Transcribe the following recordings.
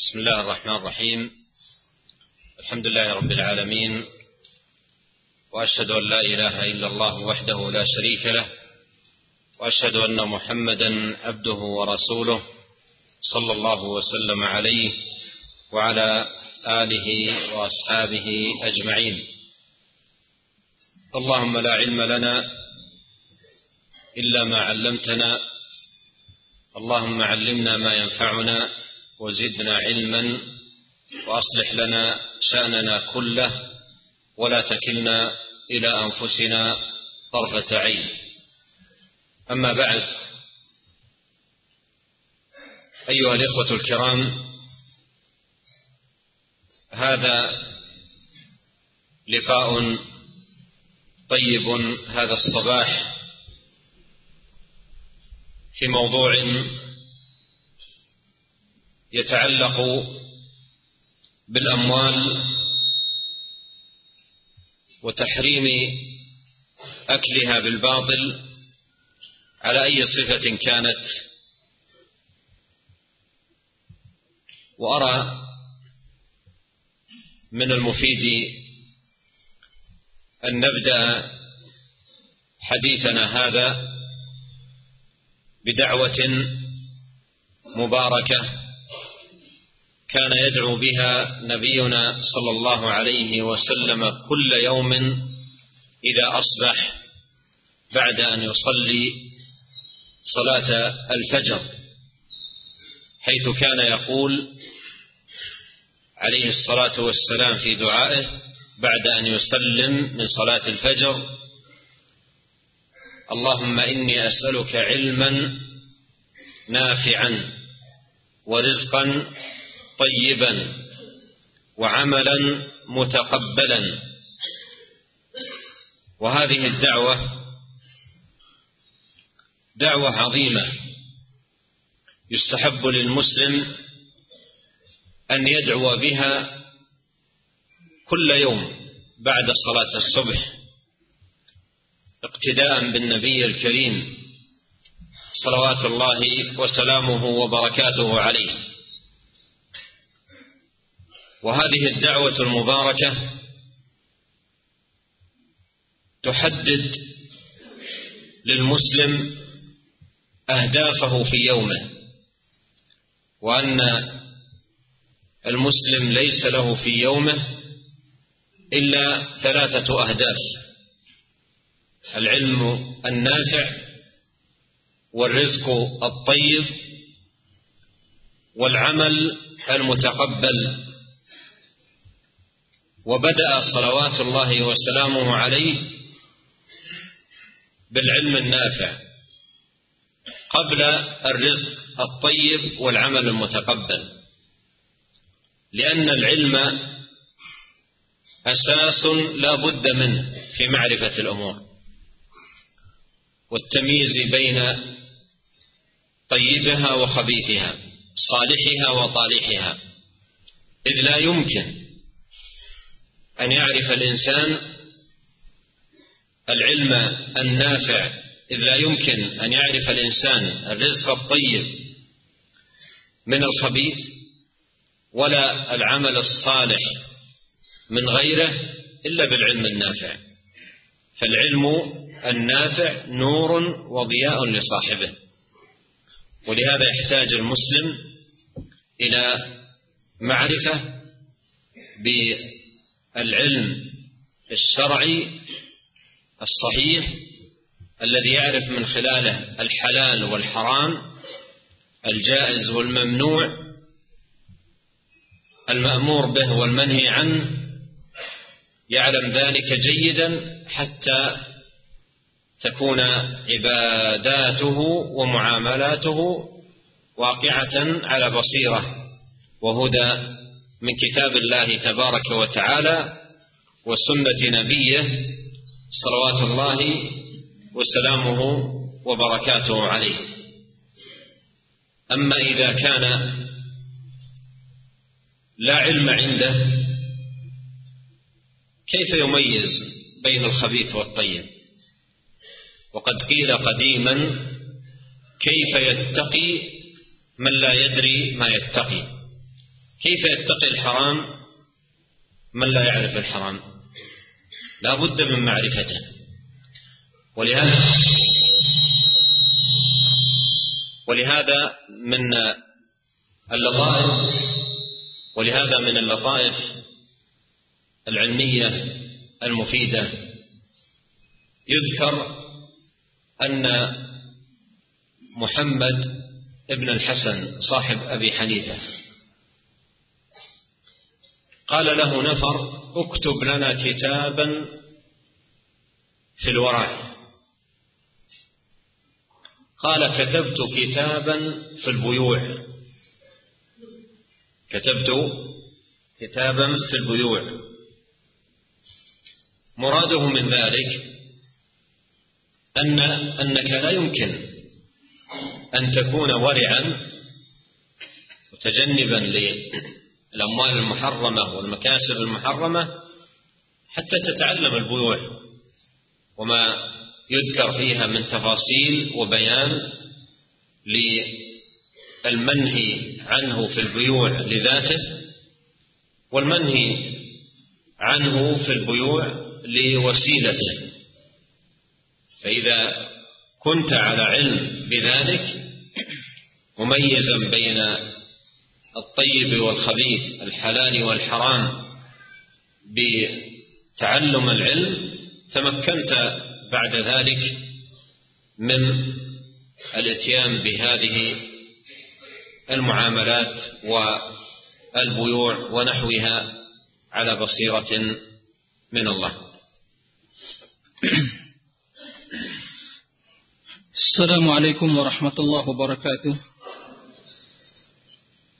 بسم الله الرحمن الرحيم. الحمد لله رب العالمين. وأشهد أن لا إله إلا الله وحده لا شريك له. وأشهد أن محمدا عبده ورسوله صلى الله وسلم عليه وعلى آله وأصحابه أجمعين. اللهم لا علم لنا إلا ما علمتنا. اللهم علمنا ما ينفعنا. وزدنا علما وأصلح لنا شأننا كله ولا تكلنا إلى أنفسنا طرفة عين. أما بعد أيها الإخوة الكرام هذا لقاء طيب هذا الصباح في موضوع يتعلق بالأموال وتحريم أكلها بالباطل على أي صفة كانت. وأرى من المفيد أن نبدأ حديثنا هذا بدعوة مباركة كان يدعو بها نبينا صلى الله عليه وسلم كل يوم إذا أصبح بعد أن يصلي صلاة الفجر حيث كان يقول عليه الصلاة والسلام في دعائه بعد أن يسلم من صلاة الفجر اللهم إني أسألك علما نافعا ورزقا طيبا وعملا متقبلا. وهذه الدعوة دعوة عظيمة يستحب للمسلم أن يدعو بها كل يوم بعد صلاة الصبح اقتداء بالنبي الكريم صلوات الله وسلامه وبركاته عليه. وهذه الدعوة المباركة تحدد للمسلم أهدافه في يومه وأن المسلم ليس له في يومه إلا ثلاثة أهداف العلم النافع والرزق الطيب والعمل المتقبل. وبدأ صلوات الله وسلامه عليه بالعلم النافع قبل الرزق الطيب والعمل المتقبل لأن العلم أساس لا بد منه في معرفة الأمور والتمييز بين طيبها وخبيثها صالحها وطالحها إذ لا يمكن أن يعرف الإنسان العلم النافع إذ لا يمكن أن يعرف الإنسان الرزق الطيب من الخبيث ولا العمل الصالح من غيره إلا بالعلم النافع. فالعلم النافع نور وضياء لصاحبه. ولهذا يحتاج المسلم إلى معرفة العلم الشرعي الصحيح الذي يعرف من خلاله الحلال والحرام الجائز والممنوع المأمور به والمنهي عنه يعلم ذلك جيدا حتى تكون عباداته ومعاملاته واقعة على بصيرة وهدى من كتاب الله تبارك وتعالى وسنة نبيه صلوات الله وسلامه وبركاته عليه. أما إذا كان لا علم عنده كيف يميز بين الخبيث والطيب؟ وقد قيل قديما كيف يتقي من لا يدري ما يتقي؟ كيف يتقي الحرام من لا يعرف الحرام؟ لا بد من معرفته. ولهذا ولهذا من اللطائف ولهذا من اللطائف العلمية المفيدة. يذكر أن محمد ابن الحسن صاحب أبي حنيفة قال له نفر اكتب لنا كتابا في الوراء. قال كتبت كتابا في البيوع. كتبت كتابا في البيوع. مراده من ذلك أن أنك لا يمكن أن تكون ورعا متجنبا للأموال المحرمة والمكاسب المحرمة حتى تتعلم البيوع وما يذكر فيها من تفاصيل وبيان للمنهي عنه في البيوع لذاته والمنهي عنه في البيوع لوسيلته. فإذا كنت على علم بذلك مميزا بين الطيب والخبيث الحلال والحرام بتعلم العلم تمكنت بعد ذلك من الاتيان بهذه المعاملات والبيوع ونحوها على بصيرة من الله Assalamualaikum warahmatullahi wabarakatuh.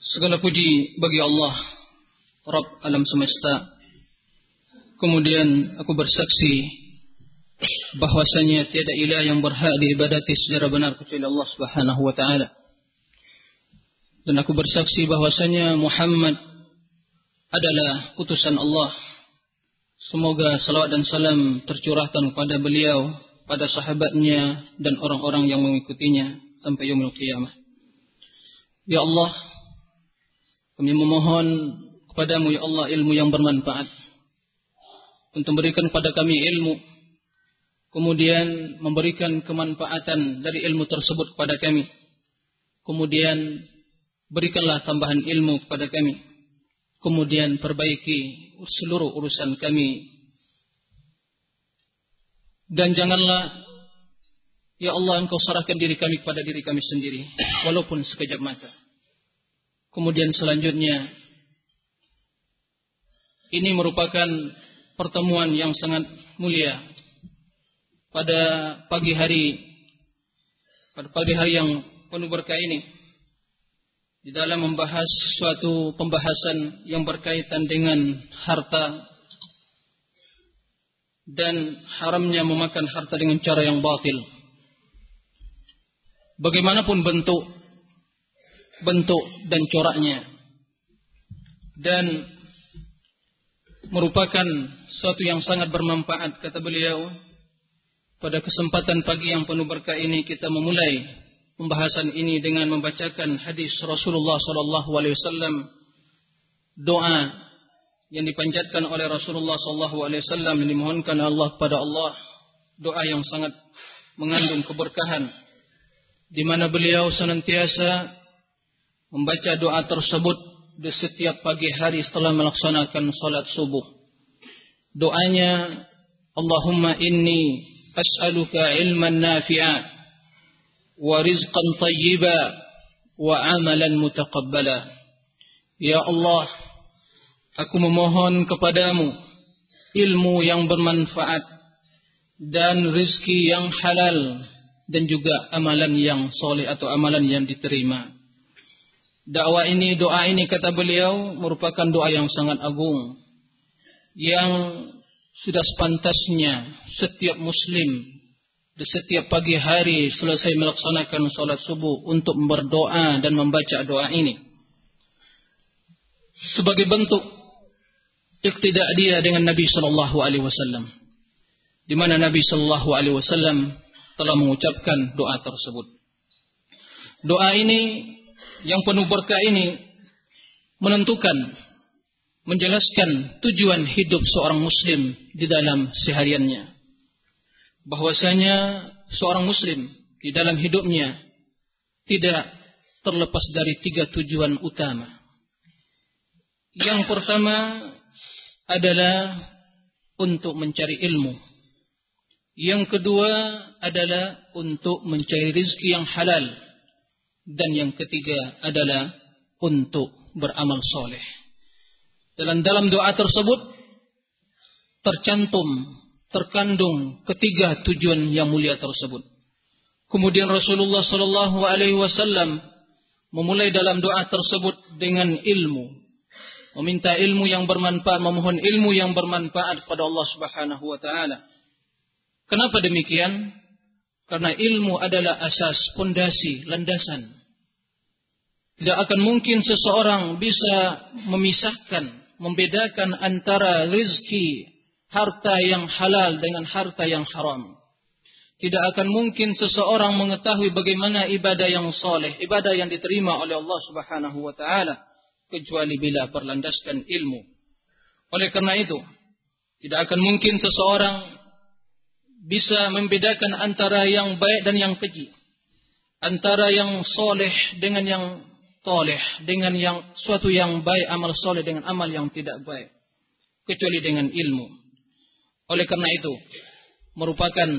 Segala puji bagi Allah, Rabb alam semesta. Kemudian aku bersaksi bahwasanya tiada ilah yang berhak diibadati secara benar kecuali Allah Subhanahu wa taala. Dan aku bersaksi bahwasanya Muhammad adalah utusan Allah. Semoga salawat dan salam tercurahkan kepada beliau pada sahabatnya dan orang-orang yang mengikutinya sampai yaumul qiyamah. Ya Allah, kami memohon kepadamu ya Allah ilmu yang bermanfaat. Untuk memberikan kepada kami ilmu kemudian memberikan kemanfaatan dari ilmu tersebut kepada kami. Kemudian berikanlah tambahan ilmu kepada kami. Kemudian perbaiki seluruh urusan kami. Dan janganlah Ya Allah engkau serahkan diri kami kepada diri kami sendiri Walaupun sekejap mata Kemudian selanjutnya Ini merupakan pertemuan yang sangat mulia Pada pagi hari Pada pagi hari yang penuh berkah ini Di dalam membahas suatu pembahasan yang berkaitan dengan harta dan haramnya memakan harta dengan cara yang batil. Bagaimanapun bentuk bentuk dan coraknya. Dan merupakan suatu yang sangat bermanfaat kata beliau. Pada kesempatan pagi yang penuh berkah ini kita memulai pembahasan ini dengan membacakan hadis Rasulullah sallallahu alaihi wasallam. Doa yang dipanjatkan oleh Rasulullah SAW yang dimohonkan Allah kepada Allah. Doa yang sangat mengandung keberkahan di mana beliau senantiasa membaca doa tersebut di setiap pagi hari setelah melaksanakan salat subuh doanya Allahumma inni as'aluka ilman nafi'a wa rizqan tayyiba wa amalan mutaqabbala ya Allah Aku memohon kepadamu ilmu yang bermanfaat dan rizki yang halal dan juga amalan yang soleh atau amalan yang diterima. Dakwah ini, doa ini kata beliau merupakan doa yang sangat agung yang sudah sepantasnya setiap muslim di setiap pagi hari selesai melaksanakan sholat subuh untuk berdoa dan membaca doa ini sebagai bentuk iktidak dia dengan Nabi Shallallahu Alaihi Wasallam, di mana Nabi Shallallahu Alaihi Wasallam telah mengucapkan doa tersebut. Doa ini yang penuh berkah ini menentukan menjelaskan tujuan hidup seorang muslim di dalam sehariannya. Bahwasanya seorang muslim di dalam hidupnya tidak terlepas dari tiga tujuan utama. Yang pertama adalah untuk mencari ilmu. Yang kedua adalah untuk mencari rizki yang halal. Dan yang ketiga adalah untuk beramal soleh. Dalam dalam doa tersebut tercantum, terkandung ketiga tujuan yang mulia tersebut. Kemudian Rasulullah Sallallahu Alaihi Wasallam memulai dalam doa tersebut dengan ilmu, meminta ilmu yang bermanfaat, memohon ilmu yang bermanfaat kepada Allah Subhanahu Wa Taala. Kenapa demikian? Karena ilmu adalah asas, pondasi, landasan tidak akan mungkin seseorang bisa memisahkan, membedakan antara rizki harta yang halal dengan harta yang haram. Tidak akan mungkin seseorang mengetahui bagaimana ibadah yang soleh, ibadah yang diterima oleh Allah Subhanahu wa taala kecuali bila berlandaskan ilmu. Oleh karena itu, tidak akan mungkin seseorang bisa membedakan antara yang baik dan yang keji. Antara yang soleh dengan yang toleh dengan yang suatu yang baik amal soleh dengan amal yang tidak baik kecuali dengan ilmu. Oleh karena itu merupakan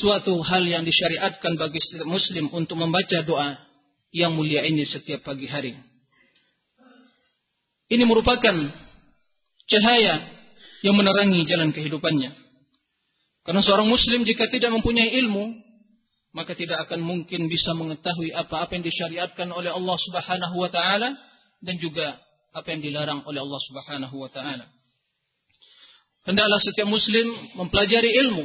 suatu hal yang disyariatkan bagi setiap muslim untuk membaca doa yang mulia ini setiap pagi hari. Ini merupakan cahaya yang menerangi jalan kehidupannya. Karena seorang muslim jika tidak mempunyai ilmu, maka tidak akan mungkin bisa mengetahui apa-apa yang disyariatkan oleh Allah Subhanahu wa taala dan juga apa yang dilarang oleh Allah Subhanahu wa taala. Hendaklah setiap muslim mempelajari ilmu.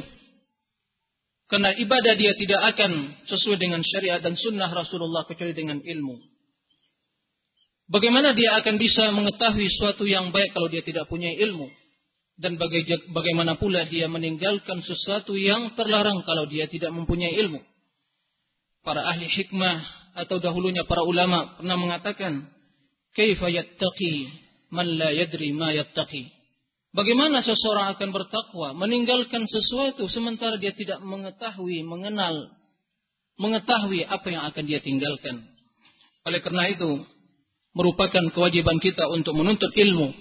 Karena ibadah dia tidak akan sesuai dengan syariat dan sunnah Rasulullah kecuali dengan ilmu. Bagaimana dia akan bisa mengetahui suatu yang baik kalau dia tidak punya ilmu? Dan bagaimana pula dia meninggalkan sesuatu yang terlarang kalau dia tidak mempunyai ilmu? para ahli hikmah atau dahulunya para ulama pernah mengatakan, "Kaifa yattaqi man la yadri ma yattaqi?" Bagaimana seseorang akan bertakwa meninggalkan sesuatu sementara dia tidak mengetahui, mengenal, mengetahui apa yang akan dia tinggalkan. Oleh karena itu, merupakan kewajiban kita untuk menuntut ilmu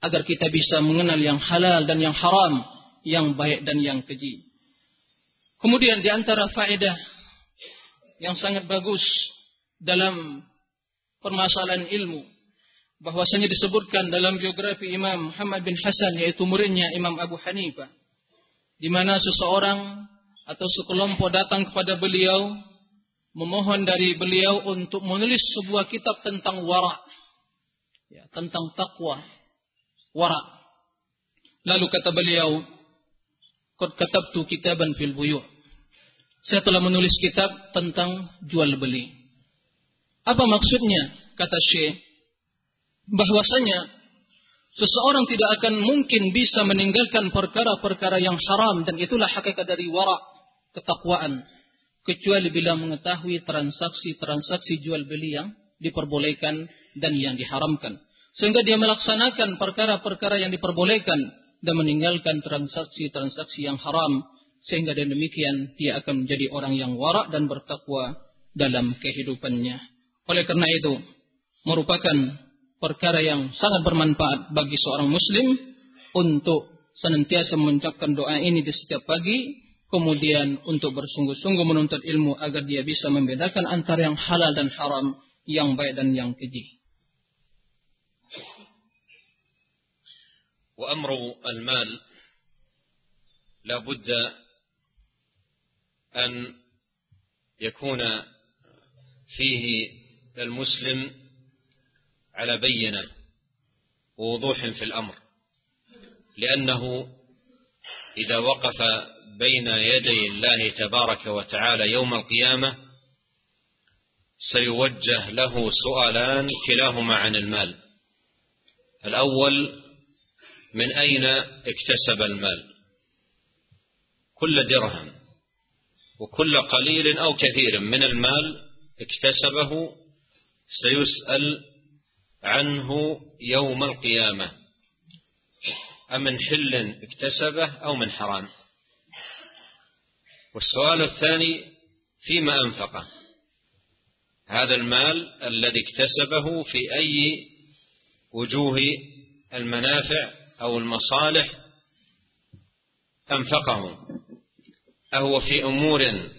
agar kita bisa mengenal yang halal dan yang haram, yang baik dan yang keji. Kemudian di antara faedah yang sangat bagus dalam permasalahan ilmu. Bahwasanya disebutkan dalam biografi Imam Muhammad bin Hasan yaitu muridnya Imam Abu Hanifah. Di mana seseorang atau sekelompok datang kepada beliau memohon dari beliau untuk menulis sebuah kitab tentang wara. Ya, tentang takwa. Wara. Lalu kata beliau, "Qad katabtu kitaban fil buyu'." Saya telah menulis kitab tentang jual beli. Apa maksudnya? Kata Syekh. Bahwasanya seseorang tidak akan mungkin bisa meninggalkan perkara-perkara yang haram dan itulah hakikat dari wara, ketakwaan. Kecuali bila mengetahui transaksi-transaksi jual beli yang diperbolehkan dan yang diharamkan. Sehingga dia melaksanakan perkara-perkara yang diperbolehkan dan meninggalkan transaksi-transaksi yang haram sehingga dengan demikian dia akan menjadi orang yang warak dan bertakwa dalam kehidupannya. Oleh karena itu, merupakan perkara yang sangat bermanfaat bagi seorang muslim untuk senantiasa mengucapkan doa ini di setiap pagi, kemudian untuk bersungguh-sungguh menuntut ilmu agar dia bisa membedakan antara yang halal dan haram, yang baik dan yang keji. وأمر المال لا بد أن يكون فيه المسلم على بينة ووضوح في الأمر لأنه إذا وقف بين يدي الله تبارك وتعالى يوم القيامة سيوجه له سؤالان كلاهما عن المال. الأول من أين اكتسب المال؟ كل درهم وكل قليل أو كثير من المال اكتسبه سيسأل عنه يوم القيامة. أمن حل اكتسبه أو من حرام؟ والسؤال الثاني فيما أنفقه؟ هذا المال الذي اكتسبه في أي وجوه المنافع أو المصالح أنفقه أهو في أمور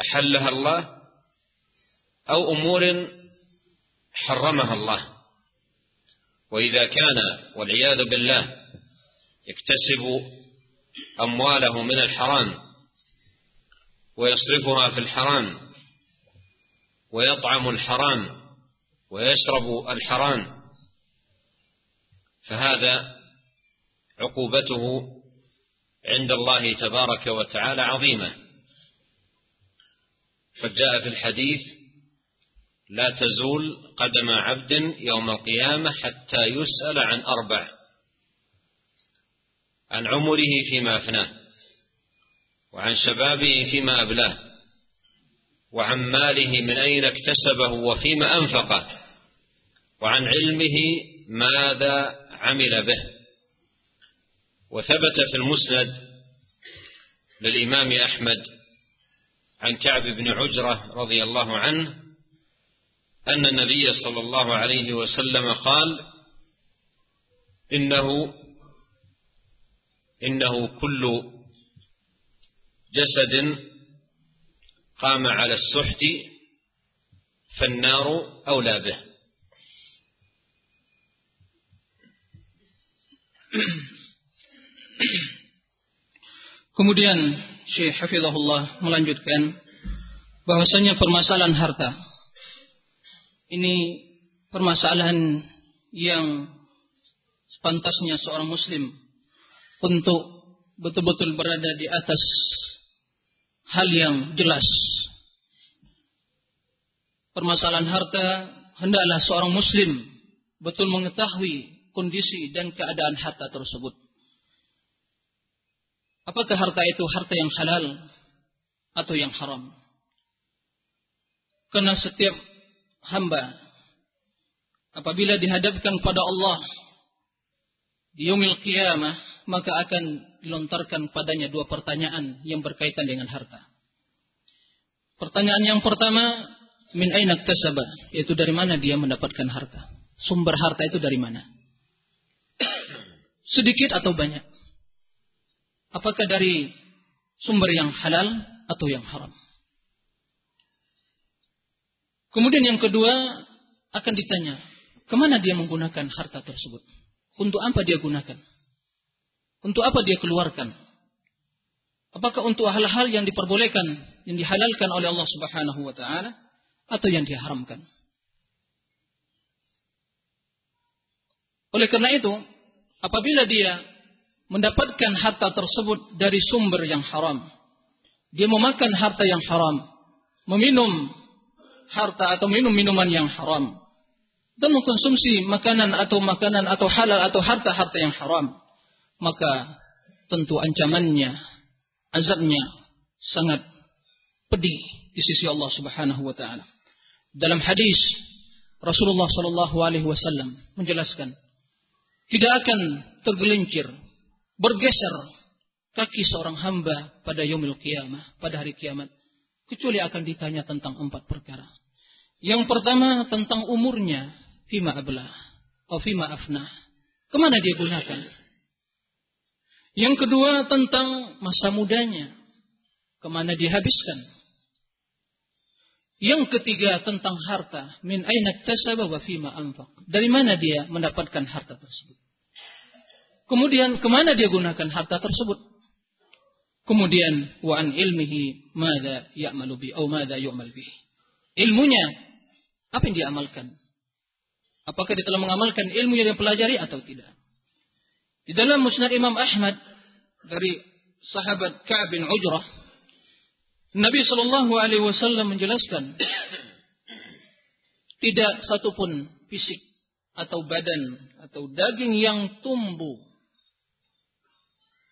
أحلها الله أو أمور حرمها الله. وإذا كان والعياذ بالله يكتسب أمواله من الحرام ويصرفها في الحرام ويطعم الحرام ويشرب الحرام فهذا عقوبته عند الله تبارك وتعالى عظيمة. فجاء في الحديث لا تزول قدم عبد يوم القيامة حتى يسأل عن أربع عن عمره فيما أفناه وعن شبابه فيما أبلاه وعن ماله من أين اكتسبه وفيما أنفقه وعن علمه ماذا عمل به. وثبت في المسند للإمام أحمد عن كعب بن عجرة رضي الله عنه أن النبي صلى الله عليه وسلم قال إنه إنه كل جسد قام على السحت فالنار أولى به. Kemudian Syekh Hafizahullah melanjutkan bahwasanya permasalahan harta ini permasalahan yang sepantasnya seorang muslim untuk betul-betul berada di atas hal yang jelas. Permasalahan harta hendaklah seorang muslim betul mengetahui kondisi dan keadaan harta tersebut. Apakah harta itu harta yang halal atau yang haram? Karena setiap hamba apabila dihadapkan pada Allah di yaumil qiyamah maka akan dilontarkan padanya dua pertanyaan yang berkaitan dengan harta. Pertanyaan yang pertama, min aina iktasaba? Yaitu dari mana dia mendapatkan harta? Sumber harta itu dari mana? Sedikit atau banyak? Apakah dari sumber yang halal atau yang haram? Kemudian yang kedua akan ditanya, ke mana dia menggunakan harta tersebut? Untuk apa dia gunakan? Untuk apa dia keluarkan? Apakah untuk hal-hal yang diperbolehkan, yang dihalalkan oleh Allah Subhanahu wa taala atau yang diharamkan? Oleh karena itu, apabila dia mendapatkan harta tersebut dari sumber yang haram. Dia memakan harta yang haram, meminum harta atau minum minuman yang haram, dan mengkonsumsi makanan atau makanan atau halal atau harta-harta yang haram, maka tentu ancamannya, azabnya sangat pedih di sisi Allah Subhanahu wa taala. Dalam hadis Rasulullah sallallahu alaihi wasallam menjelaskan tidak akan tergelincir bergeser kaki seorang hamba pada yaumil qiyamah, pada hari kiamat. Kecuali akan ditanya tentang empat perkara. Yang pertama tentang umurnya. Fima ablah. Atau fima afnah. Ke mana dia gunakan? Yang kedua tentang masa mudanya. Ke mana dia habiskan? Yang ketiga tentang harta. Min ainak tasaba wa fima anfaq. Dari mana dia mendapatkan harta tersebut? Kemudian ke mana dia gunakan harta tersebut? Kemudian wa an ilmihi mada ya'malu bi atau mada yu'mal bi. Ilmunya apa yang dia amalkan? Apakah dia telah mengamalkan ilmu yang dia pelajari atau tidak? Di dalam Musnad Imam Ahmad dari sahabat Ka'ab bin Ujrah, Nabi Shallallahu Alaihi Wasallam menjelaskan tidak satupun fisik atau badan atau daging yang tumbuh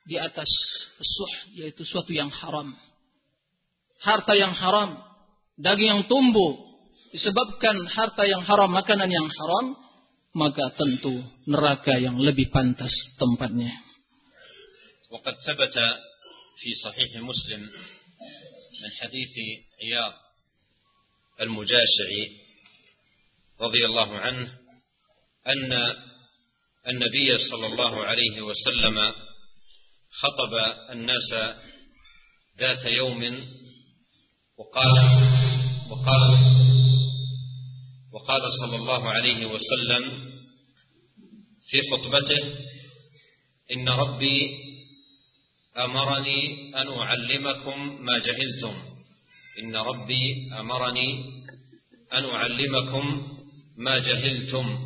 di atas suh yaitu suatu yang haram. Harta yang haram, daging yang tumbuh disebabkan harta yang haram, makanan yang haram, maka tentu neraka yang lebih pantas tempatnya. وقد ثبت في صحيح مسلم من حديث عياض المجاشعي رضي الله عنه أن النبي صلى الله عليه وسلم خطب الناس ذات يوم وقال وقال وقال صلى الله عليه وسلم في خطبته إن ربي أمرني أن أعلمكم ما جهلتم. إن ربي أمرني أن أعلمكم ما جهلتم.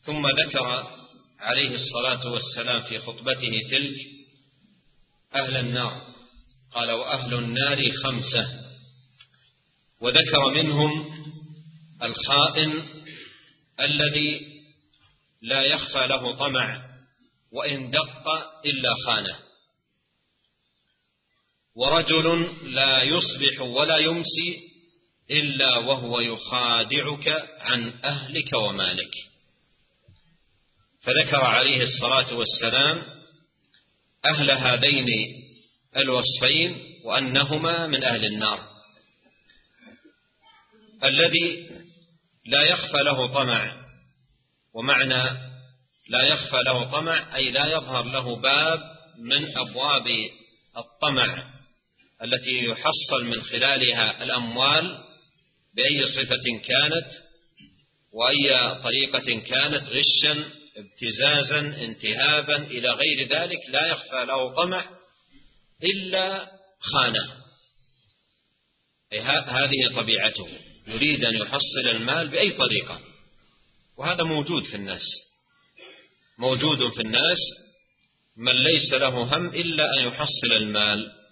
ثم ذكر عليه الصلاة والسلام في خطبته تلك أهل النار. قال وأهل النار خمسة. وذكر منهم الخائن الذي لا يخفى له طمع وإن دق إلا خانه. ورجل لا يصبح ولا يمسي إلا وهو يخادعك عن أهلك ومالك. فذكر عليه الصلاة والسلام أهل هذين الوصفين وأنهما من أهل النار. الذي لا يخفى له طمع ومعنى لا يخفى له طمع أي لا يظهر له باب من أبواب الطمع. التي يحصل من خلالها الأموال بأي صفة كانت وأي طريقة كانت غشا ابتزازا انتهابا إلى غير ذلك لا يخفى له طمع إلا خانة. هذه طبيعته. يريد أن يحصل المال بأي طريقة. وهذا موجود في الناس. موجود في الناس. من ليس له هم إلا أن يحصل المال.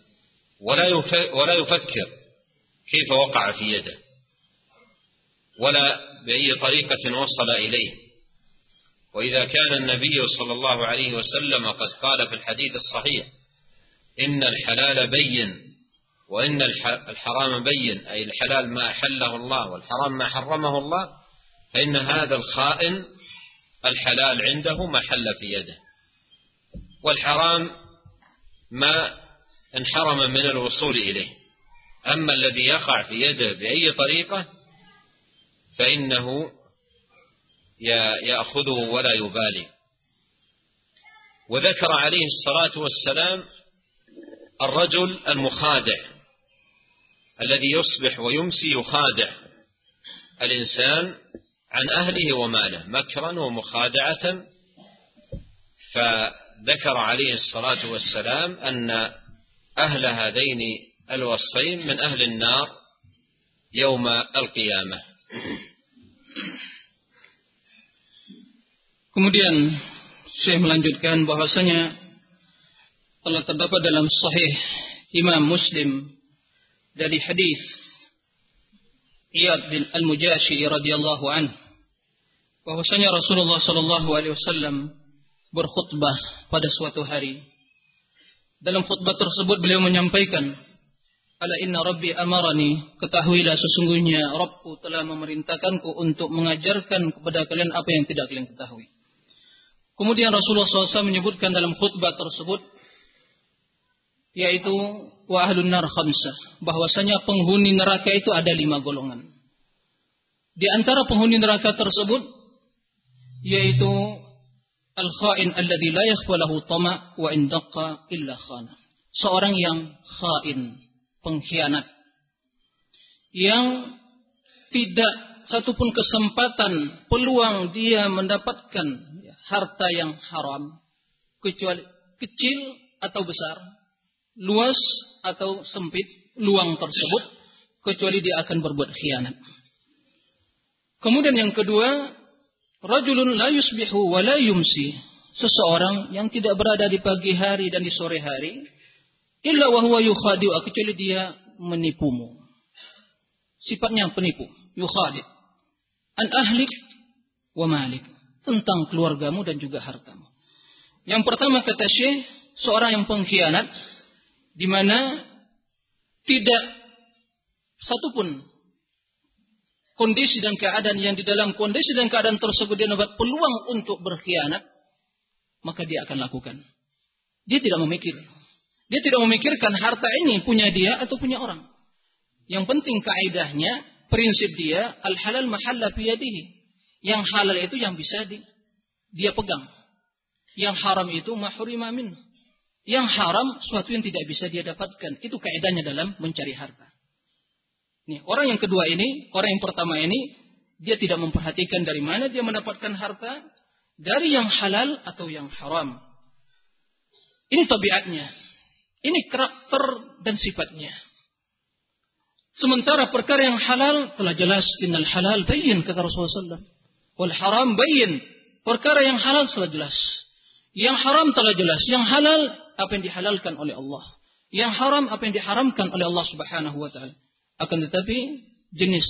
ولا ولا يفكر كيف وقع في يده ولا بأي طريقة وصل إليه. وإذا كان النبي صلى الله عليه وسلم قد قال في الحديث الصحيح إن الحلال بين وإن الحرام بين أي الحلال ما أحله الله والحرام ما حرمه الله فإن هذا الخائن الحلال عنده ما حل في يده. والحرام ما انحرم من الوصول إليه. أما الذي يقع في يده بأي طريقة فإنه يأخذه ولا يبالي. وذكر عليه الصلاة والسلام الرجل المخادع الذي يصبح ويمسي يخادع الإنسان عن أهله وماله مكرا ومخادعة. فذكر عليه الصلاة والسلام أن أهل هذين الوصفين من أهل النار يوم القيامة Kemudian Syekh melanjutkan bahwasanya telah terdapat dalam sahih Imam Muslim dari hadis Iyad bin Al-Mujashi radhiyallahu anhu bahwasanya Rasulullah sallallahu alaihi wasallam berkhutbah pada suatu hari. Dalam khutbah tersebut beliau menyampaikan, "Ala inna rabbi amarani, ketahuilah sesungguhnya Rabbku telah memerintahkanku untuk mengajarkan kepada kalian apa yang tidak kalian ketahui." Kemudian Rasulullah SAW menyebutkan dalam khutbah tersebut yaitu wa ahlun nar khamsah bahwasanya penghuni neraka itu ada lima golongan di antara penghuni neraka tersebut yaitu al-khain alladhi la tama wa in daqqa illa khana seorang yang khain pengkhianat yang tidak satupun kesempatan peluang dia mendapatkan harta yang haram kecuali kecil atau besar luas atau sempit luang tersebut kecuali dia akan berbuat khianat. Kemudian yang kedua, rajulun la yusbihu wa la yumsi. Seseorang yang tidak berada di pagi hari dan di sore hari illa wa huwa yukhadi'u kecuali dia menipumu. Sifatnya penipu, yukhadi' an ahlik wa malik tentang keluargamu dan juga hartamu. Yang pertama kata Syekh, seorang yang pengkhianat di mana tidak satupun kondisi dan keadaan yang di dalam kondisi dan keadaan tersebut dia dapat peluang untuk berkhianat, maka dia akan lakukan. Dia tidak memikir. Dia tidak memikirkan harta ini punya dia atau punya orang. Yang penting kaidahnya, prinsip dia, al-halal mahalla biyadihi. Yang halal itu yang bisa di, dia pegang. Yang haram itu mahrima min. Yang haram suatu yang tidak bisa dia dapatkan. Itu kaidahnya dalam mencari harta. Nih, orang yang kedua ini, orang yang pertama ini, dia tidak memperhatikan dari mana dia mendapatkan harta, dari yang halal atau yang haram. Ini tabiatnya. Ini karakter dan sifatnya. Sementara perkara yang halal telah jelas innal halal bayin kata Rasulullah SAW. Wal haram bayin. Perkara yang halal telah jelas. Yang haram telah jelas. Yang halal apa yang dihalalkan oleh Allah. Yang haram apa yang diharamkan oleh Allah Subhanahu wa taala. Akan tetapi jenis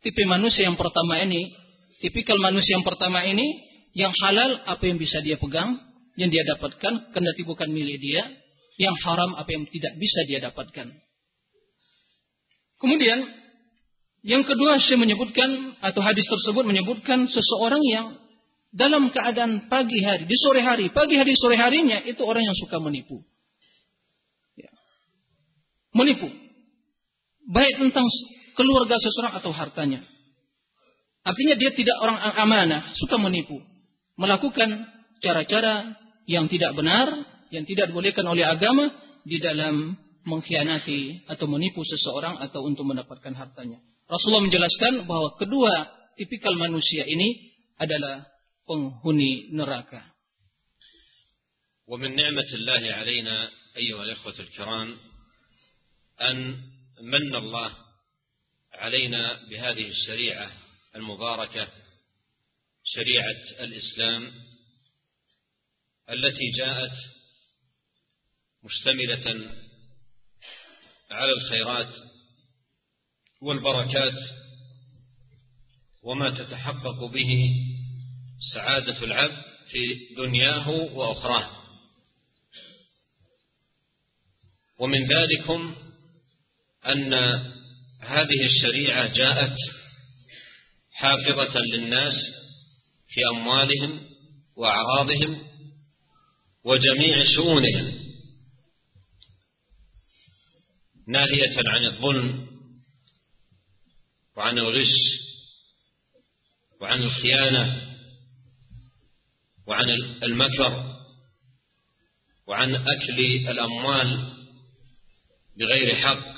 tipe manusia yang pertama ini, tipikal manusia yang pertama ini, yang halal apa yang bisa dia pegang, yang dia dapatkan, kendati bukan milik dia, yang haram apa yang tidak bisa dia dapatkan. Kemudian yang kedua saya menyebutkan atau hadis tersebut menyebutkan seseorang yang dalam keadaan pagi hari, di sore hari, pagi hari, sore harinya itu orang yang suka menipu. Ya. Menipu baik tentang keluarga seseorang atau hartanya. Artinya dia tidak orang amanah, suka menipu, melakukan cara-cara yang tidak benar, yang tidak dibolehkan oleh agama di dalam mengkhianati atau menipu seseorang atau untuk mendapatkan hartanya. Rasulullah menjelaskan bahwa kedua tipikal manusia ini adalah penghuni neraka. ومن نعمة الله علينا أيها الإخوة الكرام أن من الله علينا بهذه الشريعة المباركة شريعة الإسلام التي جاءت مشتملة على الخيرات والبركات وما تتحقق به سعادة العبد في دنياه وأخراه. ومن ذلكم أن هذه الشريعة جاءت حافظة للناس في أموالهم وأعراضهم وجميع شؤونهم ناهية عن الظلم وعن الغش وعن الخيانة وعن المكر وعن أكل الأموال بغير حق.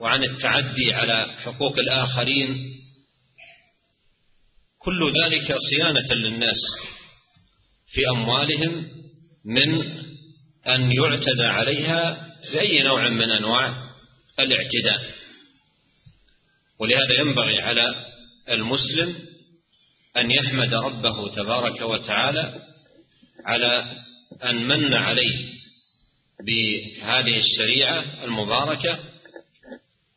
وعن التعدي على حقوق الآخرين كل ذلك صيانة للناس في أموالهم من أن يعتدى عليها بأي نوع من أنواع الاعتداء. ولهذا ينبغي على المسلم أن يحمد ربه تبارك وتعالى على أن من عليه بهذه الشريعة المباركة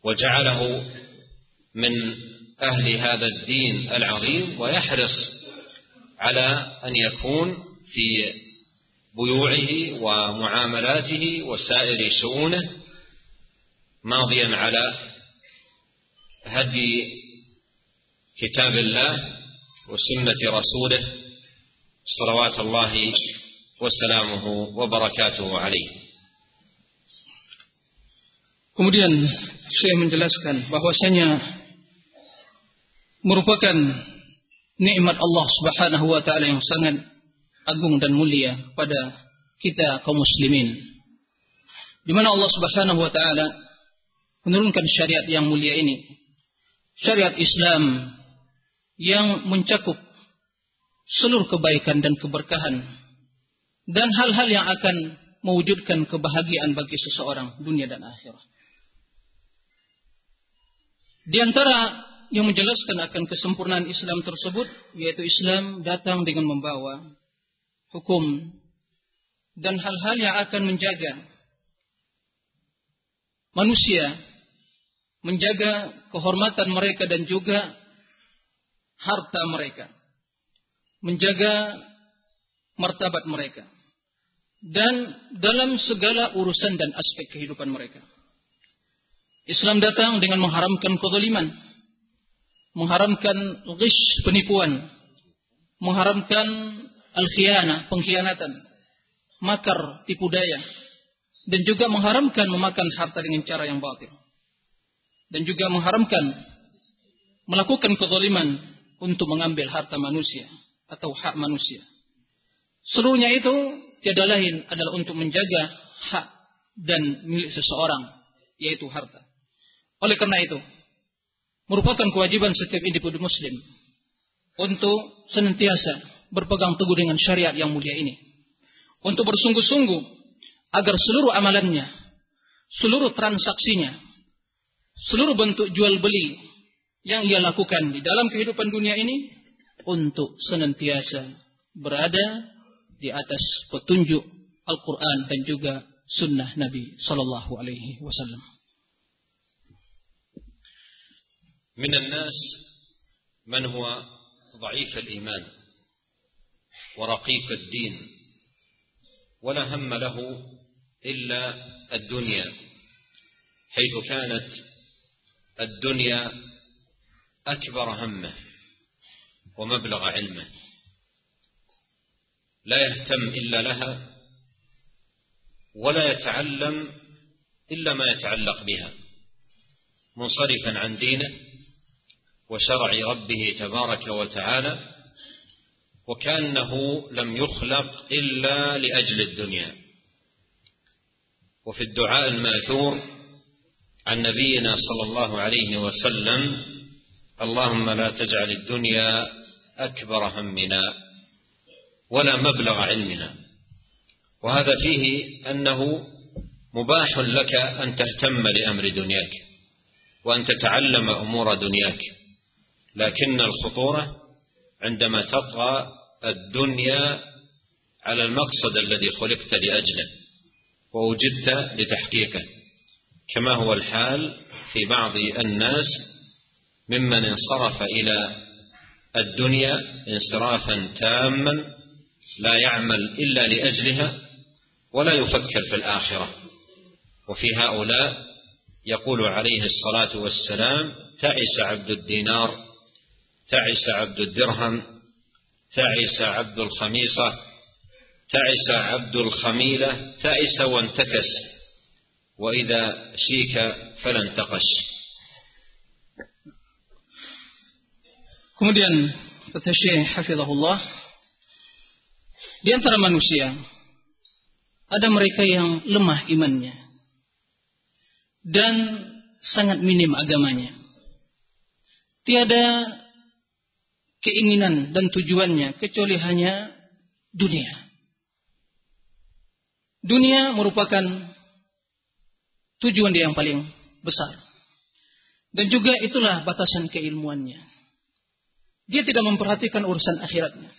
وجعله من أهل هذا الدين العظيم ويحرص على أن يكون في بيوعه ومعاملاته وسائر شؤونه ماضيا على هدي كتاب الله وسنة رسوله صلوات الله وسلامه وبركاته عليه. Kemudian saya menjelaskan bahwasanya merupakan nikmat Allah Subhanahu wa taala yang sangat agung dan mulia pada kita kaum muslimin. Di mana Allah Subhanahu wa taala menurunkan syariat yang mulia ini. Syariat Islam yang mencakup seluruh kebaikan dan keberkahan dan hal-hal yang akan mewujudkan kebahagiaan bagi seseorang dunia dan akhirat. Di antara yang menjelaskan akan kesempurnaan Islam tersebut, yaitu Islam datang dengan membawa hukum dan hal-hal yang akan menjaga manusia, menjaga kehormatan mereka dan juga harta mereka, menjaga martabat mereka, dan dalam segala urusan dan aspek kehidupan mereka. Islam datang dengan mengharamkan kezaliman, mengharamkan ghish penipuan, mengharamkan al-khianah, pengkhianatan, makar, tipu daya, dan juga mengharamkan memakan harta dengan cara yang batil. Dan juga mengharamkan melakukan kezaliman untuk mengambil harta manusia atau hak manusia. Seluruhnya itu tiada lain adalah untuk menjaga hak dan milik seseorang, yaitu harta. Oleh karena itu, merupakan kewajiban setiap individu muslim untuk senantiasa berpegang teguh dengan syariat yang mulia ini. Untuk bersungguh-sungguh agar seluruh amalannya, seluruh transaksinya, seluruh bentuk jual beli yang ia lakukan di dalam kehidupan dunia ini untuk senantiasa berada di atas petunjuk Al-Quran dan juga sunnah Nabi Sallallahu Alaihi Wasallam. من الناس من هو ضعيف الإيمان ورقيق الدين ولا هم له إلا الدنيا حيث كانت الدنيا أكبر همه ومبلغ علمه. لا يهتم إلا لها ولا يتعلم إلا ما يتعلق بها منصرفا عن دينه وشرع ربه تبارك وتعالى وكأنه لم يخلق إلا لأجل الدنيا. وفي الدعاء المأثور عن نبينا صلى الله عليه وسلم اللهم لا تجعل الدنيا أكبر همنا ولا مبلغ علمنا. وهذا فيه أنه مباح لك أن تهتم لأمر دنياك وأن تتعلم أمور دنياك. لكن الخطورة عندما تطغى الدنيا على المقصد الذي خلقت لأجله ووجدت لتحقيقه. كما هو الحال في بعض الناس ممن انصرف إلى الدنيا انصرافا تاما لا يعمل إلا لأجلها ولا يفكر في الآخرة. وفي هؤلاء يقول عليه الصلاة والسلام تعس عبد الدينار تعس عبد الدرهم تعس عبد الخميصة تعس عبد الخميلة تعس وانتكس وإذا شيك فلا انتقش Kemudian kata Syekh Hafizahullah Di antara manusia ada mereka yang lemah imannya dan sangat minim agamanya. Tiada keinginan dan tujuannya kecuali hanya dunia. Dunia merupakan tujuan dia yang paling besar. Dan juga itulah batasan keilmuannya. Dia tidak memperhatikan urusan akhiratnya.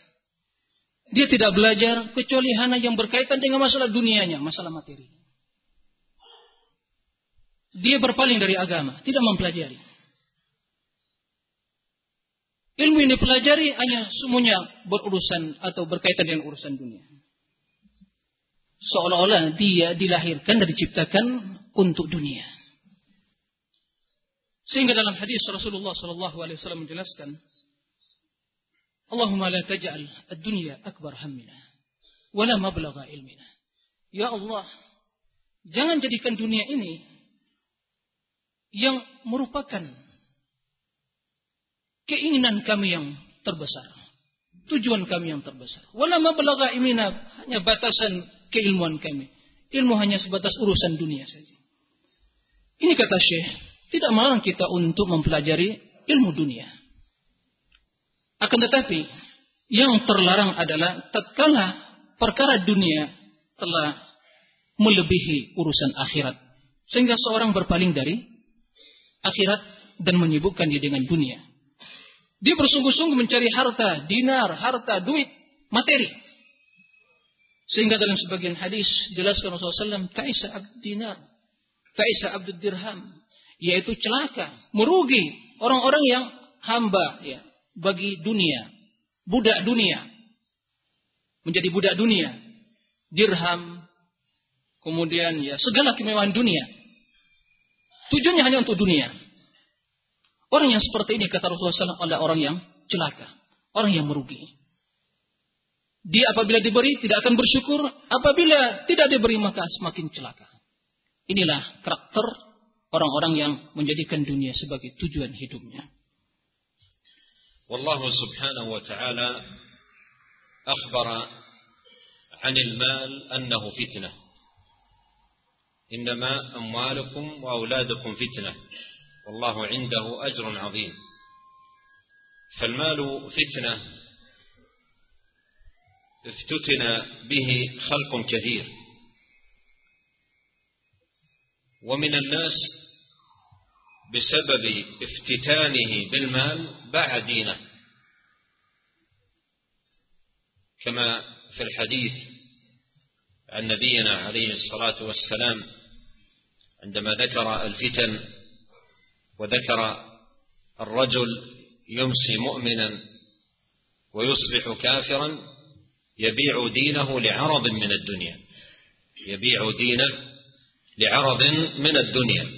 Dia tidak belajar kecuali hanya yang berkaitan dengan masalah dunianya, masalah materi. Dia berpaling dari agama, tidak mempelajari. Ilmu yang dipelajari hanya semuanya berurusan atau berkaitan dengan urusan dunia. Seolah-olah dia dilahirkan dan diciptakan untuk dunia. Sehingga dalam hadis Rasulullah SAW menjelaskan, Allahumma la taj'al ad-dunya akbar hammina wala mablagha ilmina. Ya Allah, jangan jadikan dunia ini yang merupakan keinginan kami yang terbesar. Tujuan kami yang terbesar. Wala mablagha ilmina hanya batasan keilmuan kami. Ilmu hanya sebatas urusan dunia saja. Ini kata Syekh, tidak melarang kita untuk mempelajari ilmu dunia. Akan tetapi yang terlarang adalah tatkala perkara dunia telah melebihi urusan akhirat sehingga seorang berpaling dari akhirat dan menyibukkan diri dengan dunia. Dia bersungguh-sungguh mencari harta, dinar, harta, duit, materi. Sehingga dalam sebagian hadis jelaskan Rasulullah SAW, Ta'isa abd dinar, Ta'isa abd dirham. Yaitu celaka, merugi orang-orang yang hamba, ya, bagi dunia, budak dunia, menjadi budak dunia, dirham, kemudian ya segala kemewahan dunia. Tujuannya hanya untuk dunia. Orang yang seperti ini kata Rasulullah SAW adalah orang yang celaka, orang yang merugi. Dia apabila diberi tidak akan bersyukur, apabila tidak diberi maka semakin celaka. Inilah karakter orang-orang yang menjadikan dunia sebagai tujuan hidupnya. والله سبحانه وتعالى أخبر عن المال أنه فتنة إنما أموالكم وأولادكم فتنة والله عنده أجر عظيم. فالمال فتنة افتتن به خلق كثير. ومن الناس بسبب افتتانه بالمال باع دينه. كما في الحديث عن نبينا عليه الصلاة والسلام عندما ذكر الفتن وذكر الرجل يمسي مؤمنا ويصبح كافرا يبيع دينه لعرض من الدنيا. يبيع دينه لعرض من الدنيا.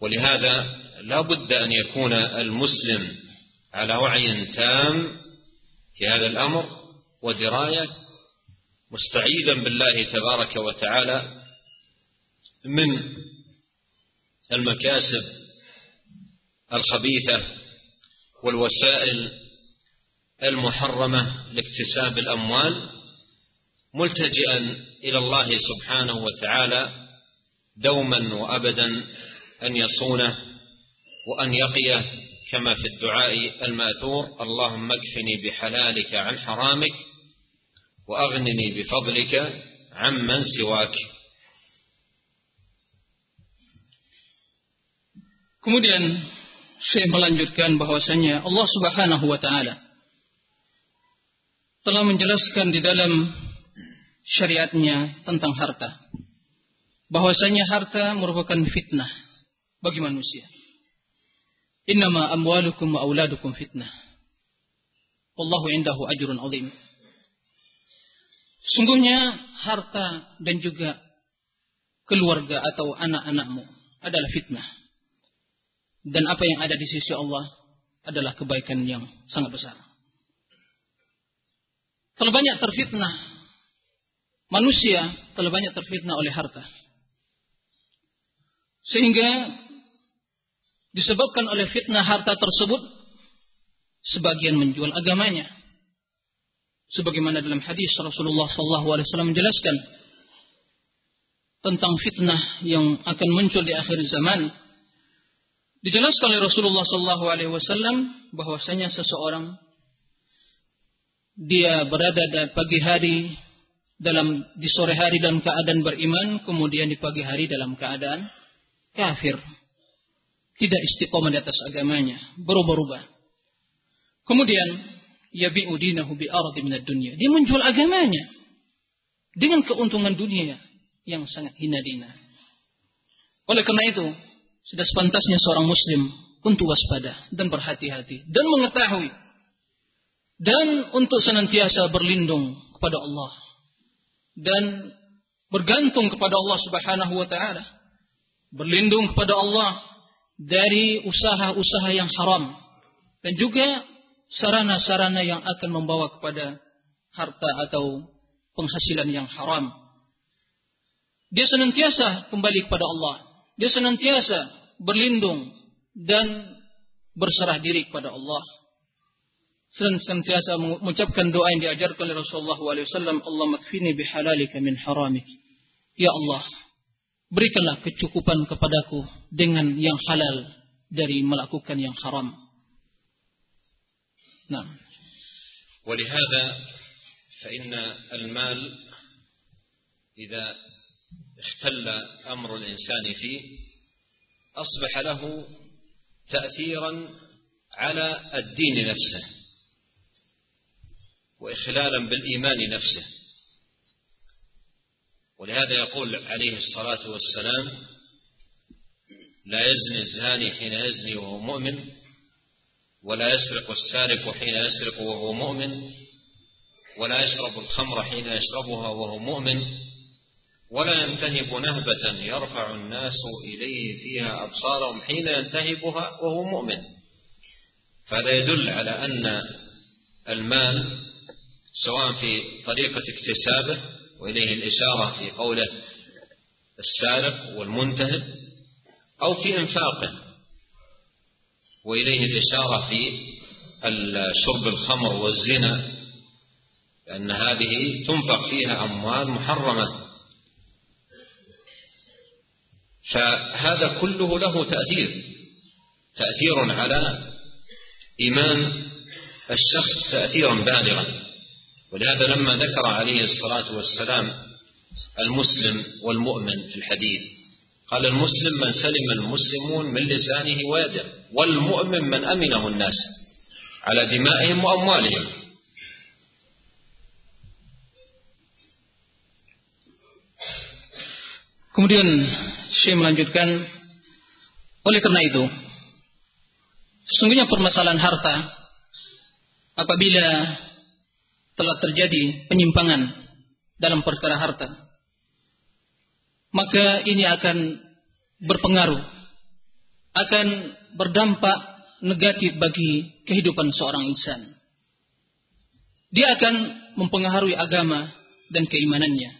ولهذا لا بد أن يكون المسلم على وعي تام في هذا الأمر ودراية مستعيذا بالله تبارك وتعالى من المكاسب الخبيثة والوسائل المحرمة لاكتساب الأموال ملتجئا إلى الله سبحانه وتعالى دوما وأبدا أن يصونه وأن يقيه كما في الدعاء المأثور اللهم اكفني بحلالك عن حرامك وأغنني بفضلك عمن سواك. Kemudian saya melanjutkan bahwasanya Allah Subhanahu wa taala telah menjelaskan di dalam syariatnya tentang harta. Bahwasanya harta merupakan fitnah bagi manusia. Innama amwalukum wa auladukum fitnah. Wallahu indahu ajrun azim. Sungguhnya harta dan juga keluarga atau anak-anakmu adalah fitnah dan apa yang ada di sisi Allah adalah kebaikan yang sangat besar. Terlalu banyak terfitnah manusia, terlalu banyak terfitnah oleh harta. Sehingga disebabkan oleh fitnah harta tersebut sebagian menjual agamanya. Sebagaimana dalam hadis Rasulullah SAW menjelaskan tentang fitnah yang akan muncul di akhir zaman Dijelaskan oleh Rasulullah Sallallahu Alaihi Wasallam bahwasanya seseorang dia berada di pagi hari dalam di sore hari dalam keadaan beriman, kemudian di pagi hari dalam keadaan kafir, tidak istiqomah di atas agamanya, berubah-ubah. Kemudian ya bi'udinahu bi ardi minad dunya. Dia menjual agamanya dengan keuntungan dunia yang sangat hina dina. Oleh karena itu, sudah sepantasnya seorang muslim untuk waspada dan berhati-hati dan mengetahui dan untuk senantiasa berlindung kepada Allah dan bergantung kepada Allah Subhanahu wa taala berlindung kepada Allah dari usaha-usaha yang haram dan juga sarana-sarana yang akan membawa kepada harta atau penghasilan yang haram. Dia senantiasa kembali kepada Allah dia senantiasa berlindung dan berserah diri kepada Allah. Senantiasa mengucapkan doa yang diajarkan oleh Rasulullah SAW. Allah makfini bihalalika min haramik. Ya Allah, berikanlah kecukupan kepadaku dengan yang halal dari melakukan yang haram. Nah. ولهذا فإن المال إذا اختل أمر الإنسان فيه أصبح له تاثيرا على الدين نفسه واخلالا بالإيمان نفسه. ولهذا يقول عليه الصلاة والسلام لا يزني الزاني حين يزني وهو مؤمن ولا يسرق السارق حين يسرق وهو مؤمن ولا يشرب الخمر حين يشربها وهو مؤمن ولا ينتهب نهبة يرفع الناس إليه فيها أبصارهم حين ينتهبها وهو مؤمن. فهذا يدل على أن المال سواء في طريقة اكتسابه وإليه الإشارة في قوله السارق والمنتهب أو في إنفاقه وإليه الإشارة في شرب الخمر والزنا لأن هذه تنفق فيها أموال محرمة. فهذا كله له تأثير. تأثير على إيمان الشخص تأثيرا بالغا. ولهذا لما ذكر عليه الصلاة والسلام المسلم والمؤمن في الحديث قال المسلم من سلم المسلمون من لسانه ويده والمؤمن من أمنه الناس على دمائهم وأموالهم. Kemudian Syekh melanjutkan oleh karena itu sesungguhnya permasalahan harta apabila telah terjadi penyimpangan dalam perkara harta maka ini akan berpengaruh akan berdampak negatif bagi kehidupan seorang insan. Dia akan mempengaruhi agama dan keimanannya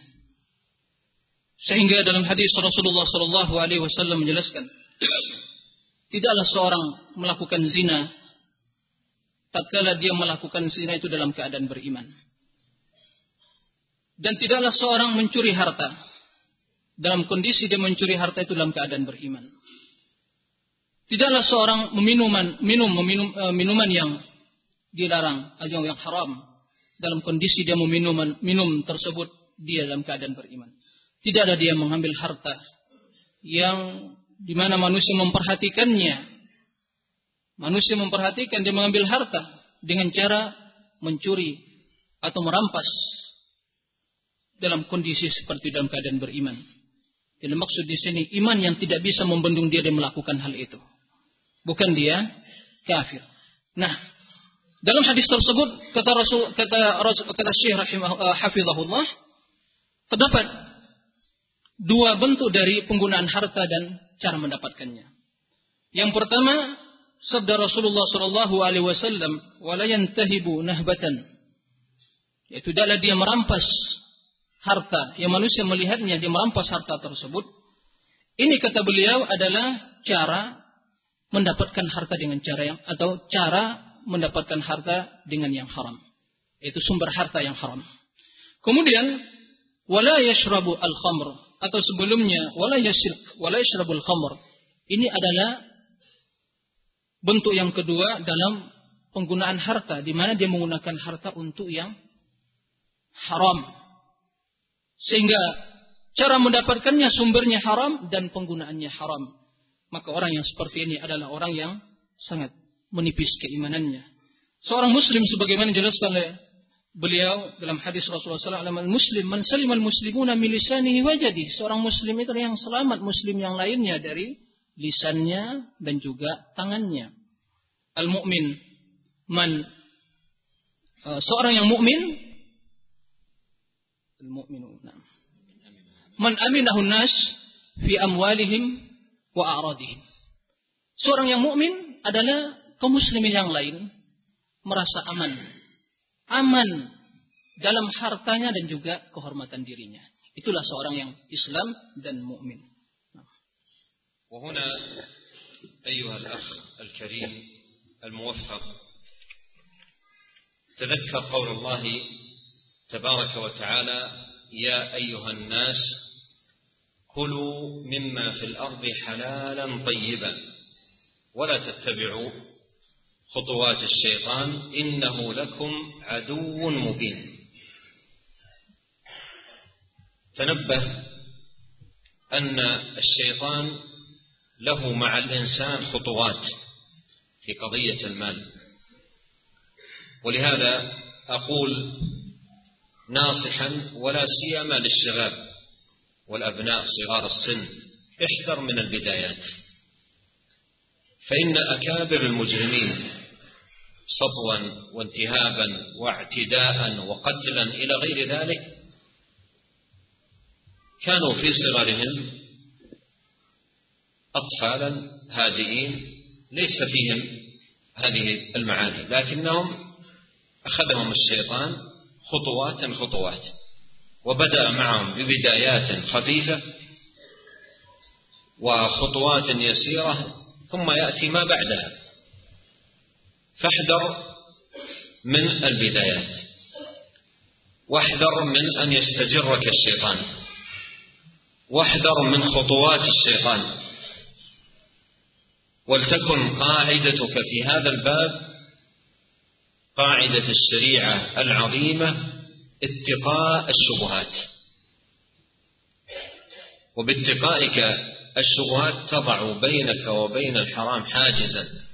sehingga dalam hadis Rasulullah Shallallahu Alaihi Wasallam menjelaskan, tidaklah seorang melakukan zina tatkala dia melakukan zina itu dalam keadaan beriman. Dan tidaklah seorang mencuri harta dalam kondisi dia mencuri harta itu dalam keadaan beriman. Tidaklah seorang meminuman, minum, meminum, uh, minuman yang dilarang, atau yang haram dalam kondisi dia meminum minum tersebut dia dalam keadaan beriman. Tidak ada dia mengambil harta yang di mana manusia memperhatikannya. Manusia memperhatikan dia mengambil harta dengan cara mencuri atau merampas dalam kondisi seperti dalam keadaan beriman. Jadi maksud di sini iman yang tidak bisa membendung dia dan melakukan hal itu. Bukan dia kafir. Nah, dalam hadis tersebut kata Rasul kata Rasul kata Syekh rahimah uh, hafizahullah terdapat dua bentuk dari penggunaan harta dan cara mendapatkannya. Yang pertama, sabda Rasulullah Shallallahu Alaihi Wasallam, "Walayan tahibu nahbatan," yaitu adalah dia merampas harta. Yang manusia melihatnya dia merampas harta tersebut. Ini kata beliau adalah cara mendapatkan harta dengan cara yang atau cara mendapatkan harta dengan yang haram. Itu sumber harta yang haram. Kemudian wala yashrabu al-khamr atau sebelumnya wala yashrik wala yashrabul khamr. Ini adalah bentuk yang kedua dalam penggunaan harta di mana dia menggunakan harta untuk yang haram. Sehingga cara mendapatkannya sumbernya haram dan penggunaannya haram. Maka orang yang seperti ini adalah orang yang sangat menipis keimanannya. Seorang muslim sebagaimana dijelaskan oleh beliau dalam hadis Rasulullah SAW muslim man salimal muslimuna min lisanihi wa seorang muslim itu yang selamat muslim yang lainnya dari lisannya dan juga tangannya. Al mukmin man uh, seorang yang mukmin al mukminuna man aminahun nas fi amwalihim wa a'radihim. Seorang yang mukmin adalah kaum muslimin yang lain merasa aman aman dalam hartanya dan juga kehormatan dirinya. Itulah seorang yang Islam dan mukmin. وهنا أيها الأخ الكريم الموفق تذكر قول الله تبارك وتعالى يا أيها الناس كلوا مما في الأرض حلالا طيبا ولا تتبعوا خطوات الشيطان إنه لكم عدو مبين. تنبه أن الشيطان له مع الإنسان خطوات في قضية المال. ولهذا أقول ناصحا ولا سيما للشباب والأبناء صغار السن احذر من البدايات. فإن أكابر المجرمين سطوا وانتهابا واعتداء وقتلا إلى غير ذلك كانوا في صغرهم أطفالا هادئين ليس فيهم هذه المعاني لكنهم أخذهم الشيطان خطوات خطوات وبدأ معهم ببدايات خفيفة وخطوات يسيرة ثم يأتي ما بعدها. فاحذر من البدايات. واحذر من أن يستجرك الشيطان. واحذر من خطوات الشيطان. ولتكن قاعدتك في هذا الباب قاعدة الشريعة العظيمة اتقاء الشبهات. وباتقائك الشبهات تضع بينك وبين الحرام حاجزا.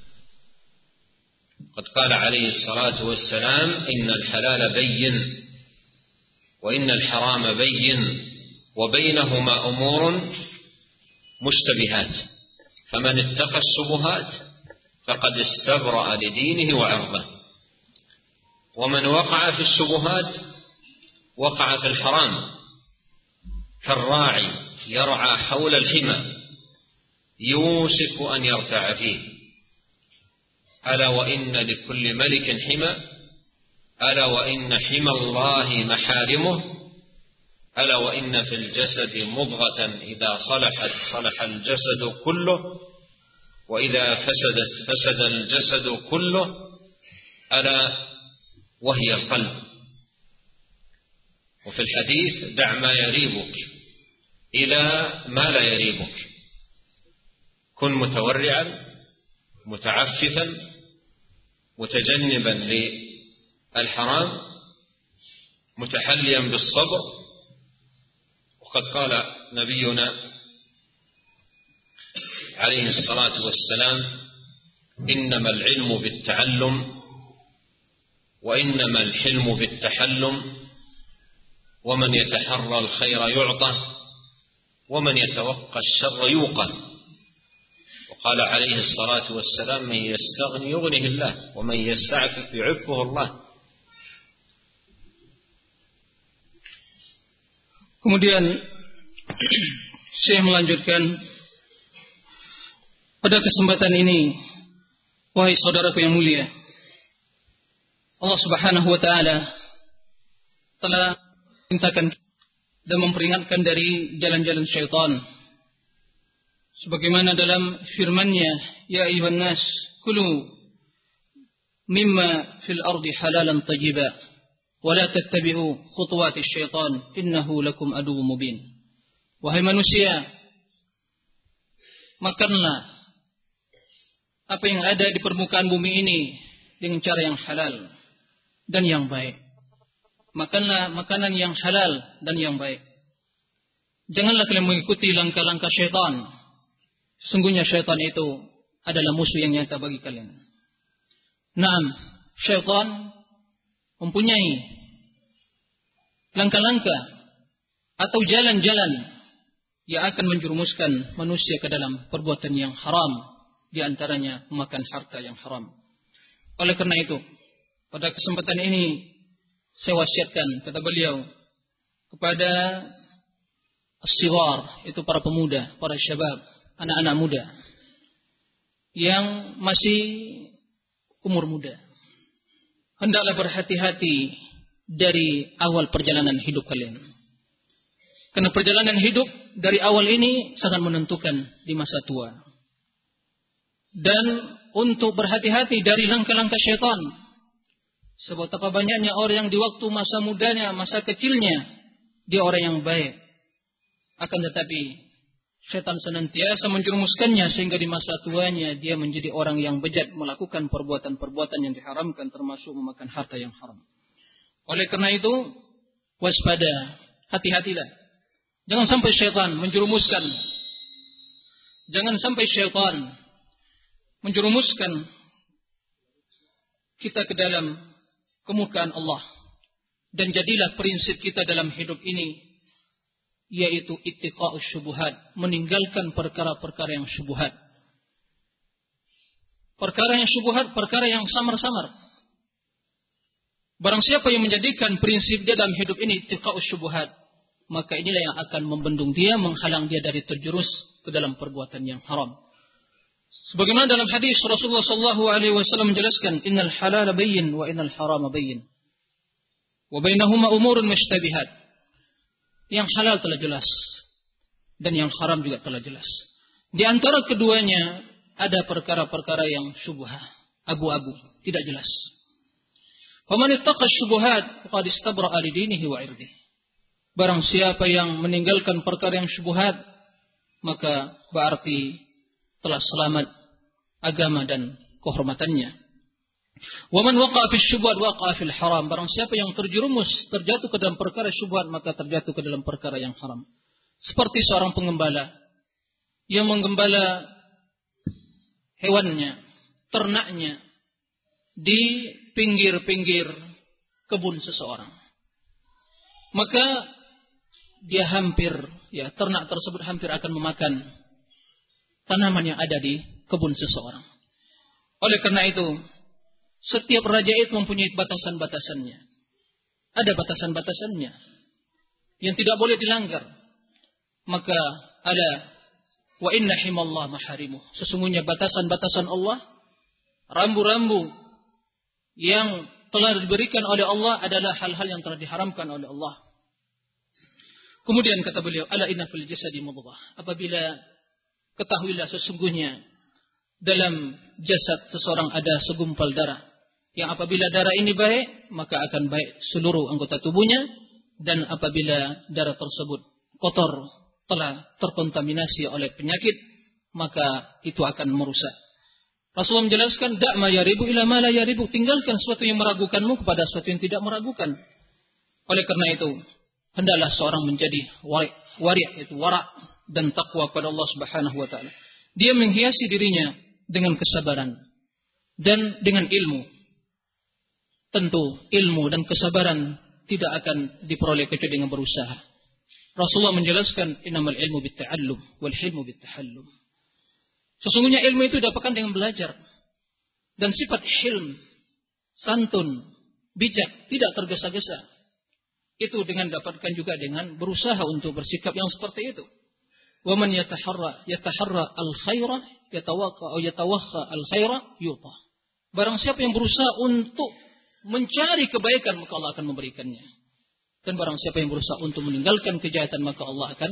قد قال عليه الصلاة والسلام إن الحلال بين وإن الحرام بين وبينهما أمور مشتبهات. فمن اتقى الشبهات فقد استبرأ لدينه وعرضه. ومن وقع في الشبهات وقع في الحرام كالراعي يرعى حول الحمى يوشك أن يرتع فيه. ألا وإن لكل ملك حمى؟ ألا وإن حمى الله محارمه؟ ألا وإن في الجسد مضغة إذا صلحت صلح الجسد كله؟ وإذا فسدت فسد الجسد كله؟ ألا وهي القلب. وفي الحديث دع ما يريبك إلى ما لا يريبك. كن متورعا متعففا متجنبا للحرام متحليا بالصبر. وقد قال نبينا عليه الصلاة والسلام إنما العلم بالتعلم وإنما الحلم بالتحلم. ومن يتحرى الخير يعطى ومن يتوقى الشر يوقى. وقال عليه الصلاة والسلام من يستغني يغنه الله ومن يستعفف يعفه الله Kemudian saya melanjutkan pada kesempatan ini wahai saudaraku yang mulia Allah Subhanahu wa taala telah mintakan dan memperingatkan dari jalan-jalan syaitan sebagaimana dalam firman-Nya ya ayuhan nas kulu mimma fil ardi halalan tayyiba wa la tattabi'u khutuwati syaitan innahu lakum aduwwum mubin. Wahai manusia makanlah apa yang ada di permukaan bumi ini dengan cara yang halal dan yang baik. Makanlah makanan yang halal dan yang baik. Janganlah kalian mengikuti langkah-langkah syaitan. Sungguhnya syaitan itu adalah musuh yang nyata bagi kalian. Naam, syaitan mempunyai langkah-langkah atau jalan-jalan yang akan menjerumuskan manusia ke dalam perbuatan yang haram di antaranya memakan harta yang haram. Oleh karena itu, pada kesempatan ini saya wasiatkan kata beliau kepada siwar itu para pemuda, para syabab, anak-anak muda yang masih umur muda hendaklah berhati-hati dari awal perjalanan hidup kalian. Karena perjalanan hidup dari awal ini sangat menentukan di masa tua. Dan untuk berhati-hati dari langkah-langkah syaitan. Apa banyaknya orang yang di waktu masa mudanya, masa kecilnya, dia orang yang baik. Akan tetapi Setan senantiasa menjerumuskannya sehingga di masa tuanya dia menjadi orang yang bejat melakukan perbuatan-perbuatan yang diharamkan termasuk memakan harta yang haram. Oleh karena itu, waspada, hati-hatilah. Jangan sampai syaitan menjerumuskan. Jangan sampai syaitan menjerumuskan kita ke dalam kemurkaan Allah. Dan jadilah prinsip kita dalam hidup ini yaitu ittiqa'us syubuhat, meninggalkan perkara-perkara yang syubuhat. Perkara yang syubuhat, perkara yang samar-samar. Barang siapa yang menjadikan prinsip dia dalam hidup ini ittiqa'us syubuhat, maka inilah yang akan membendung dia, menghalang dia dari terjurus ke dalam perbuatan yang haram. Sebagaimana dalam hadis Rasulullah sallallahu alaihi wasallam menjelaskan, "Innal halala bayyin wa innal harama bayyin." Wa bainahuma umurun mushtabihat. Yang halal telah jelas dan yang haram juga telah jelas. Di antara keduanya ada perkara-perkara yang syubhah, abu-abu, tidak jelas. Faman ittaqa syubhat faqad istabra'a li dinihi wa irdihi. Barang siapa yang meninggalkan perkara yang syubhat, maka berarti telah selamat agama dan kehormatannya. Waman waqa fi syubhat waqa fil haram. Barang siapa yang terjerumus, terjatuh ke dalam perkara syubhat, maka terjatuh ke dalam perkara yang haram. Seperti seorang pengembala yang menggembala hewannya, ternaknya di pinggir-pinggir kebun seseorang. Maka dia hampir, ya ternak tersebut hampir akan memakan tanaman yang ada di kebun seseorang. Oleh karena itu, setiap raja itu mempunyai batasan-batasannya. Ada batasan-batasannya yang tidak boleh dilanggar. Maka ada wa inna himallah maharimu. Sesungguhnya batasan-batasan Allah, rambu-rambu yang telah diberikan oleh Allah adalah hal-hal yang telah diharamkan oleh Allah. Kemudian kata beliau, ala inna fil jasadi mudghah. Apabila Ketahuilah sesungguhnya dalam jasad seseorang ada segumpal darah. Yang apabila darah ini baik, maka akan baik seluruh anggota tubuhnya. Dan apabila darah tersebut kotor, telah terkontaminasi oleh penyakit, maka itu akan merusak. Rasulullah menjelaskan, Da'ma yaribu ila ma la yaribu. Tinggalkan sesuatu yang meragukanmu kepada sesuatu yang tidak meragukan. Oleh karena itu, hendaklah seorang menjadi wari, wari itu warak dan takwa kepada Allah Subhanahu wa taala. Dia menghiasi dirinya dengan kesabaran dan dengan ilmu Tentu ilmu dan kesabaran tidak akan diperoleh kecuali dengan berusaha. Rasulullah menjelaskan innamal ilmu bitta'allum wal hilmu bittahallum. Sesungguhnya ilmu itu didapatkan dengan belajar. Dan sifat hilm, santun, bijak, tidak tergesa-gesa. Itu dengan dapatkan juga dengan berusaha untuk bersikap yang seperti itu. ومن يتحرى يتحرى الخير يتوقع أو يتوخى الخير يعطى Barang siapa yang berusaha untuk mencari kebaikan maka Allah akan memberikannya. Dan barang siapa yang berusaha untuk meninggalkan kejahatan maka Allah akan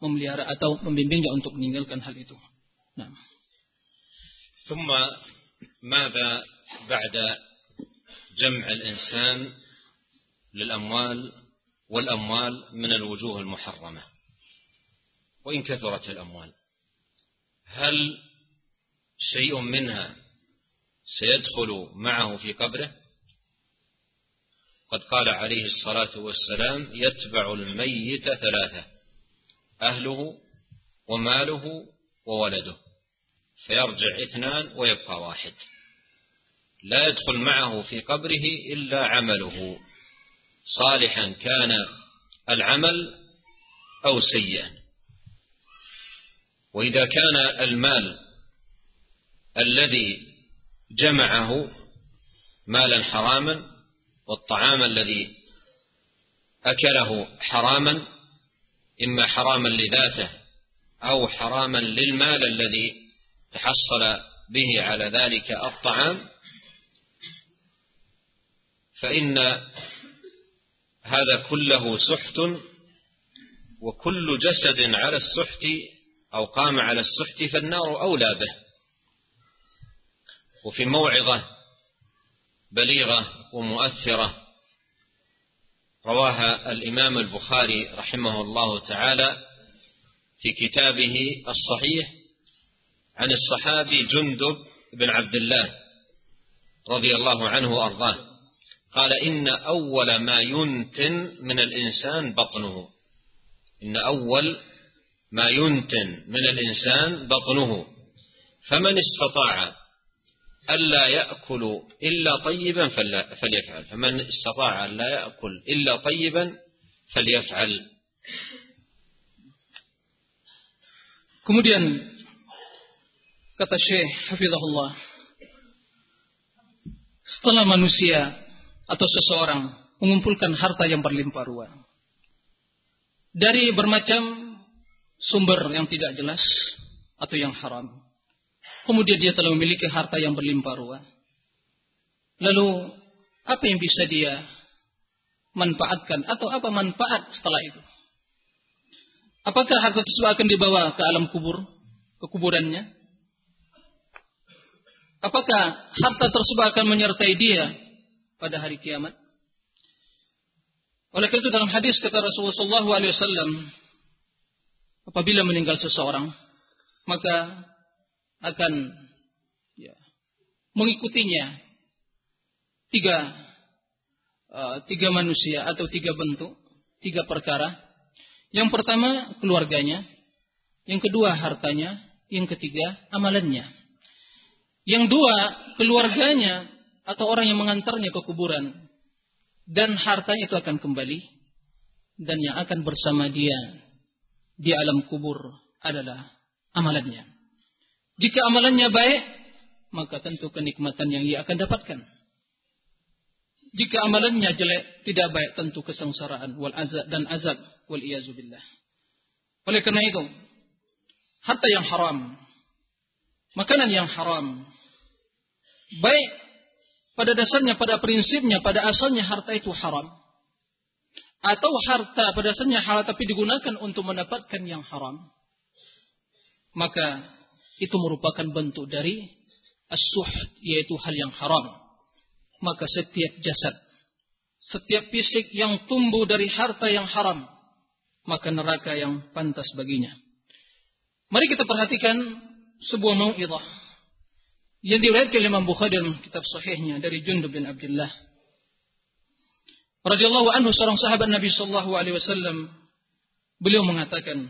memelihara atau membimbingnya untuk meninggalkan hal itu. Nah. ثم ماذا بعد جمع الإنسان للأموال والأموال من الوجوه المحرمة وإن كثرت الأموال هل شيء منها سيدخل معه في قبره قد قال عليه الصلاة والسلام يتبع الميت ثلاثة أهله وماله وولده فيرجع اثنان ويبقى واحد. لا يدخل معه في قبره إلا عمله. صالحا كان العمل أو سيئا. وإذا كان المال الذي جمعه مالا حراما والطعام الذي أكله حراما إما حراما لذاته أو حراما للمال الذي تحصل به على ذلك الطعام فإن هذا كله سحت وكل جسد على السحت أو قام على السحت فالنار أولى به. وفي موعظة بليغة ومؤثرة. رواها الإمام البخاري رحمه الله تعالى في كتابه الصحيح عن الصحابي جندب بن عبد الله رضي الله عنه وأرضاه. قال إن أول ما ينتن من الإنسان بطنه. إن أول ما ينتن من الإنسان بطنه. فمن استطاع ألا يأكل إلا طيبا فليفعل فمن استطاع ألا يأكل إلا طيبا فليفعل Kemudian kata Syekh Hafizahullah setelah manusia atau seseorang mengumpulkan harta yang berlimpah ruah dari bermacam sumber yang tidak jelas atau yang haram. Kemudian dia telah memiliki harta yang berlimpah ruah. Lalu apa yang bisa dia manfaatkan atau apa manfaat setelah itu? Apakah harta tersebut akan dibawa ke alam kubur, ke kuburannya? Apakah harta tersebut akan menyertai dia pada hari kiamat? Oleh karena itu dalam hadis kata Rasulullah SAW, apabila meninggal seseorang, maka akan ya, mengikutinya tiga uh, tiga manusia atau tiga bentuk, tiga perkara. Yang pertama keluarganya, yang kedua hartanya, yang ketiga amalannya. Yang dua keluarganya atau orang yang mengantarnya ke kuburan dan hartanya itu akan kembali dan yang akan bersama dia di alam kubur adalah amalannya. Jika amalannya baik, maka tentu kenikmatan yang ia akan dapatkan. Jika amalannya jelek, tidak baik, tentu kesengsaraan wal azab dan azab wal iyazubillah. Oleh karena itu, harta yang haram, makanan yang haram, baik pada dasarnya, pada prinsipnya, pada asalnya harta itu haram. Atau harta pada dasarnya halal tapi digunakan untuk mendapatkan yang haram. Maka itu merupakan bentuk dari as yaitu hal yang haram. Maka setiap jasad, setiap fisik yang tumbuh dari harta yang haram, maka neraka yang pantas baginya. Mari kita perhatikan sebuah mau'idah yang diriwayatkan oleh Imam Bukhari dalam kitab sahihnya dari Jundub bin Abdullah radhiyallahu anhu seorang sahabat Nabi sallallahu alaihi wasallam beliau mengatakan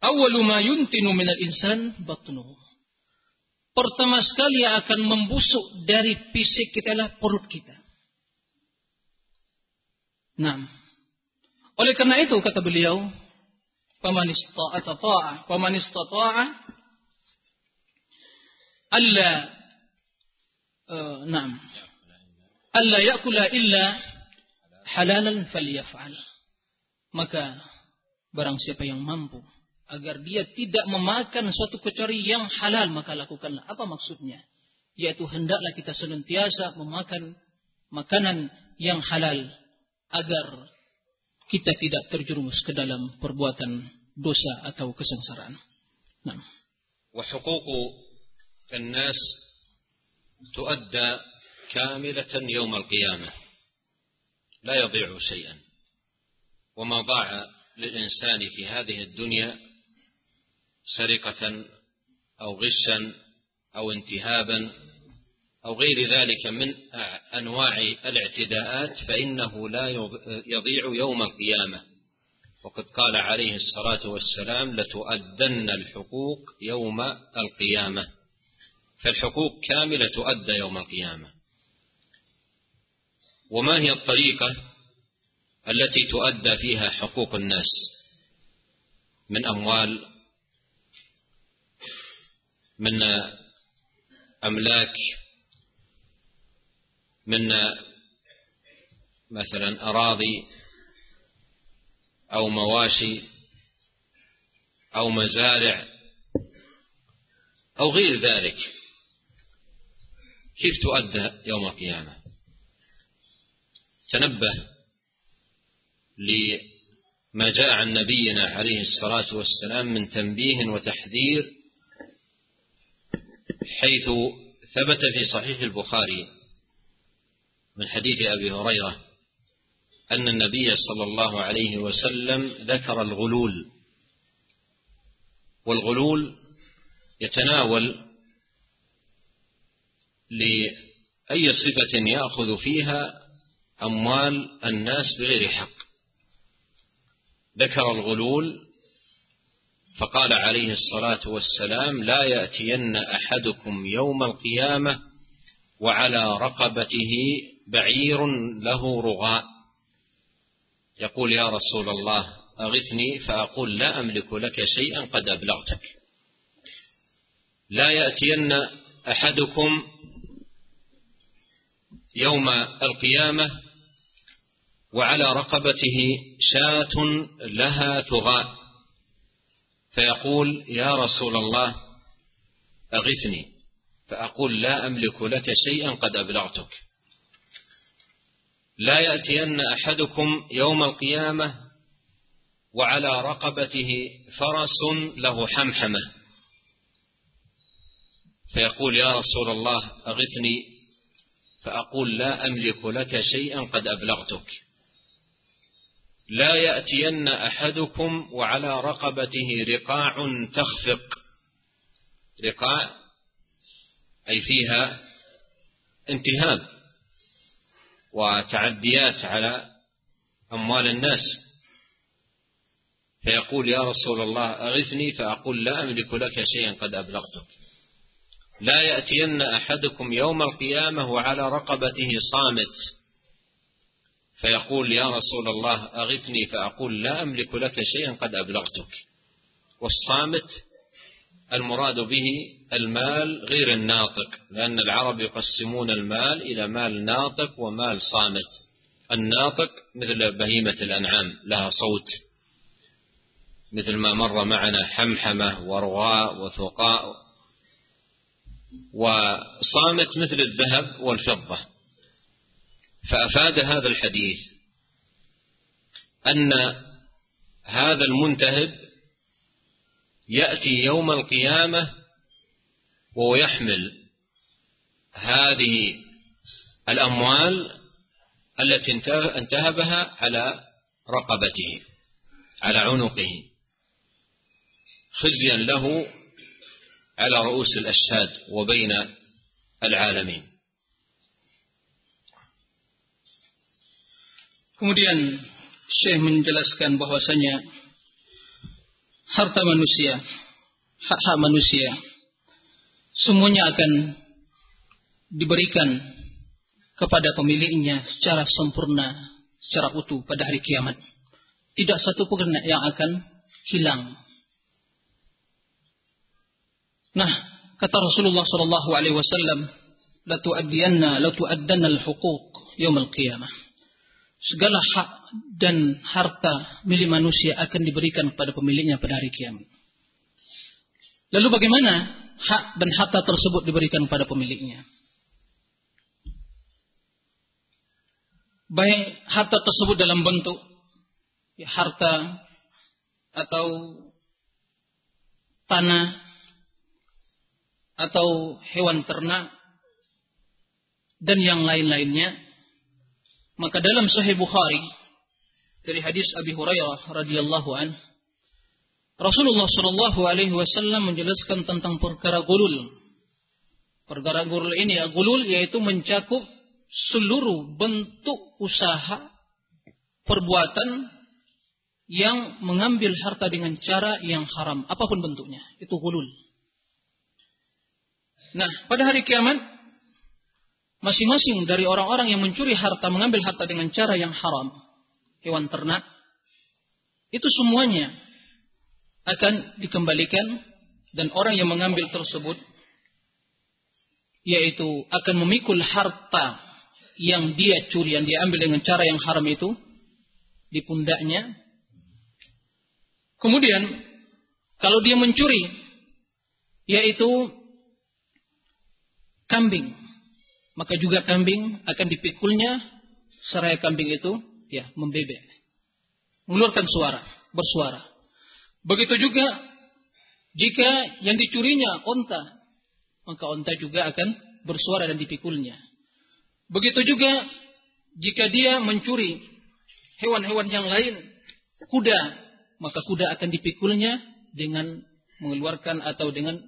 Awwalu ma yuntinu minal insan batnuhu. Pertama sekali yang akan membusuk dari fisik kita adalah perut kita. Nah, oleh karena itu kata beliau, "Faman istata'a ta'a, faman istata'a alla uh, na'am. Alla ya'kula illa halalan falyaf'al." Maka barang siapa yang mampu agar dia tidak memakan suatu kecuali yang halal maka lakukanlah. Apa maksudnya? Yaitu hendaklah kita senantiasa memakan makanan yang halal agar kita tidak terjerumus ke dalam perbuatan dosa atau kesengsaraan. Nah. وحقوق الناس تؤدى كاملة يوم القيامة لا يضيع شيئا وما ضاع للإنسان في هذه الدنيا سرقة أو غشا أو انتهابا أو غير ذلك من أنواع الاعتداءات فإنه لا يضيع يوم القيامة. وقد قال عليه الصلاة والسلام لتؤدن الحقوق يوم القيامة. فالحقوق كاملة تؤدى يوم القيامة. وما هي الطريقة التي تؤدى فيها حقوق الناس؟ من أموال من أملاك من مثلا أراضي أو مواشي أو مزارع أو غير ذلك. كيف تؤدى يوم القيامة؟ تنبه لما جاء عن نبينا عليه الصلاة والسلام من تنبيه وتحذير حيث ثبت في صحيح البخاري من حديث أبي هريرة أن النبي صلى الله عليه وسلم ذكر الغلول. والغلول يتناول لأي صفة يأخذ فيها أموال الناس بغير حق. ذكر الغلول فقال عليه الصلاة والسلام لا يأتين أحدكم يوم القيامة وعلى رقبته بعير له رغاء. يقول يا رسول الله أغثني فأقول لا أملك لك شيئا قد أبلغتك. لا يأتين أحدكم يوم القيامة وعلى رقبته شاة لها ثغاء. فيقول يا رسول الله أغثني فأقول لا أملك لك شيئا قد أبلغتك. لا يأتين أحدكم يوم القيامة وعلى رقبته فرس له حمحمة. فيقول يا رسول الله أغثني فأقول لا أملك لك شيئا قد أبلغتك. لا يأتين أحدكم وعلى رقبته رقاع تخفق. رقاع أي فيها انتهاب وتعديات على أموال الناس. فيقول يا رسول الله أغثني فأقول لا أملك لك شيئا قد أبلغتك. لا يأتين أحدكم يوم القيامة وعلى رقبته صامت. فيقول يا رسول الله أغثني فأقول لا أملك لك شيئا قد أبلغتك. والصامت المراد به المال غير الناطق لأن العرب يقسمون المال إلى مال ناطق ومال صامت. الناطق مثل بهيمة الأنعام لها صوت. مثل ما مر معنا حمحمة ورغاء وثقاء. وصامت مثل الذهب والفضة. فأفاد هذا الحديث أن هذا المنتهب يأتي يوم القيامة وهو يحمل هذه الأموال التي انتهبها على رقبته على عنقه خزيا له على رؤوس الأشهاد وبين العالمين. Kemudian Syekh menjelaskan bahwasanya harta manusia, hak-hak manusia, semuanya akan diberikan kepada pemiliknya secara sempurna, secara utuh pada hari kiamat. Tidak satu pun yang akan hilang. Nah, kata Rasulullah sallallahu alaihi wasallam, "La tu'addiyanna la tu'addanna al-huquq yaum al-qiyamah." Segala hak dan harta milik manusia akan diberikan kepada pemiliknya pada hari kiamat. Lalu bagaimana hak dan harta tersebut diberikan kepada pemiliknya? Baik harta tersebut dalam bentuk ya, harta atau tanah atau hewan ternak dan yang lain-lainnya maka dalam Sahih Bukhari dari hadis Abi Hurairah radhiyallahu an Rasulullah Shallallahu alaihi wasallam menjelaskan tentang perkara gulul. Perkara gulul ini ya gulul yaitu mencakup seluruh bentuk usaha perbuatan yang mengambil harta dengan cara yang haram apa pun bentuknya itu gulul. Nah, pada hari kiamat masing-masing dari orang-orang yang mencuri harta, mengambil harta dengan cara yang haram, hewan ternak, itu semuanya akan dikembalikan dan orang yang mengambil tersebut yaitu akan memikul harta yang dia curi, yang dia ambil dengan cara yang haram itu di pundaknya. Kemudian kalau dia mencuri yaitu kambing maka juga kambing akan dipikulnya seraya kambing itu ya membebek. Mengeluarkan suara bersuara. Begitu juga jika yang dicurinya onta maka onta juga akan bersuara dan dipikulnya. Begitu juga jika dia mencuri hewan-hewan yang lain kuda maka kuda akan dipikulnya dengan mengeluarkan atau dengan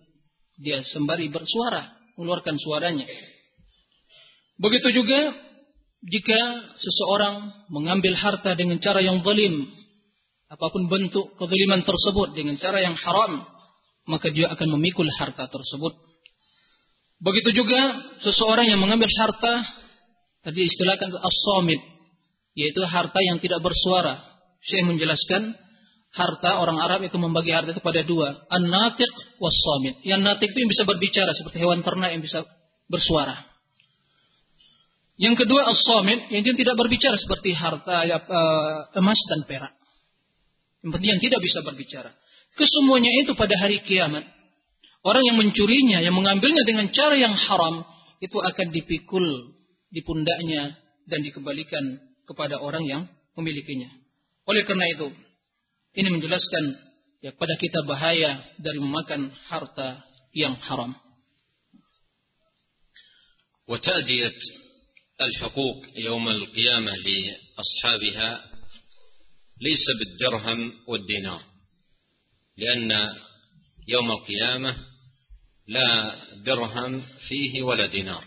dia sembari bersuara mengeluarkan suaranya Begitu juga jika seseorang mengambil harta dengan cara yang zalim, apa pun bentuk kezaliman tersebut dengan cara yang haram, maka dia akan memikul harta tersebut. Begitu juga seseorang yang mengambil harta tadi istilahkan as-samit, yaitu harta yang tidak bersuara. Saya menjelaskan harta orang Arab itu membagi harta itu pada dua, an-natiq was-samit. Yang natik itu yang bisa berbicara seperti hewan ternak yang bisa bersuara. Yang kedua as-samit yang tidak berbicara seperti harta ya, uh, emas dan perak. Yang penting yang tidak bisa berbicara. Kesemuanya itu pada hari kiamat. Orang yang mencurinya, yang mengambilnya dengan cara yang haram, itu akan dipikul di pundaknya dan dikembalikan kepada orang yang memilikinya. Oleh karena itu, ini menjelaskan ya pada kita bahaya dari memakan harta yang haram. وتأدية الحقوق يوم القيامة لأصحابها ليس بالدرهم والدينار لأن يوم القيامة لا درهم فيه ولا دينار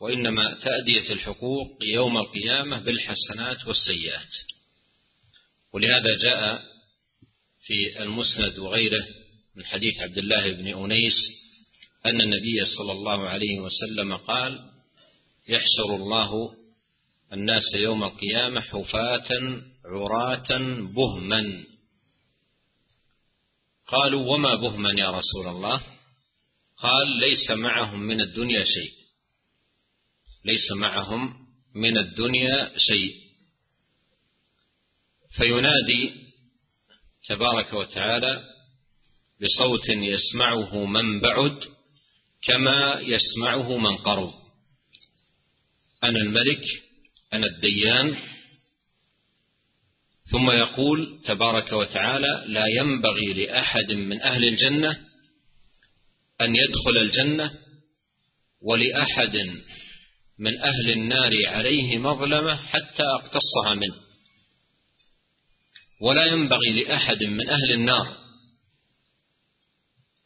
وإنما تأدية الحقوق يوم القيامة بالحسنات والسيئات. ولهذا جاء في المسند وغيره من حديث عبد الله بن أنيس أن النبي صلى الله عليه وسلم قال يحشر الله الناس يوم القيامة حفاة عراة بهما. قالوا وما بهما يا رسول الله؟ قال ليس معهم من الدنيا شيء. ليس معهم من الدنيا شيء. فينادي تبارك وتعالى بصوت يسمعه من بعد كما يسمعه من قرب. أنا الملك أنا الديان. ثم يقول تبارك وتعالى لا ينبغي لأحد من أهل الجنة أن يدخل الجنة ولأحد من أهل النار عليه مظلمة حتى أقتصها منه. ولا ينبغي لأحد من أهل النار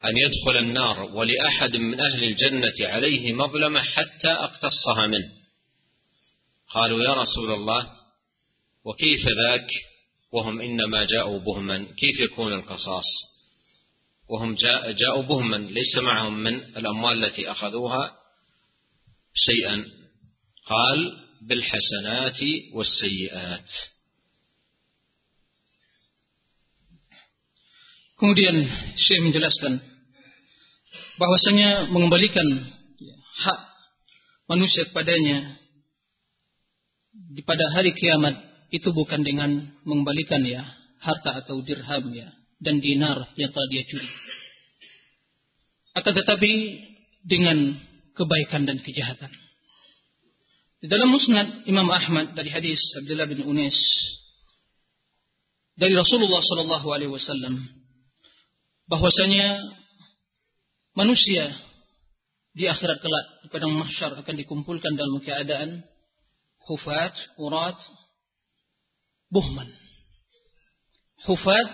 أن يدخل النار ولأحد من أهل الجنة عليه مظلمة حتى أقتصها منه. قالوا يا رسول الله وكيف ذاك؟ وهم إنما جاءوا بهما كيف يكون القصاص؟ وهم جاء جاءوا بهما ليس معهم من الأموال التي أخذوها شيئا. قال بالحسنات والسيئات. Kemudian Syekh menjelaskan bahwasanya mengembalikan hak manusia kepadanya di pada hari kiamat itu bukan dengan mengembalikan ya harta atau dirham ya dan dinar yang telah dia curi. Akan tetapi dengan kebaikan dan kejahatan. Di dalam musnad Imam Ahmad dari hadis Abdullah bin Unais dari Rasulullah Sallallahu Alaihi Wasallam bahwasanya manusia di akhirat kelak di padang mahsyar akan dikumpulkan dalam keadaan hufat, urat, buhman. Hufat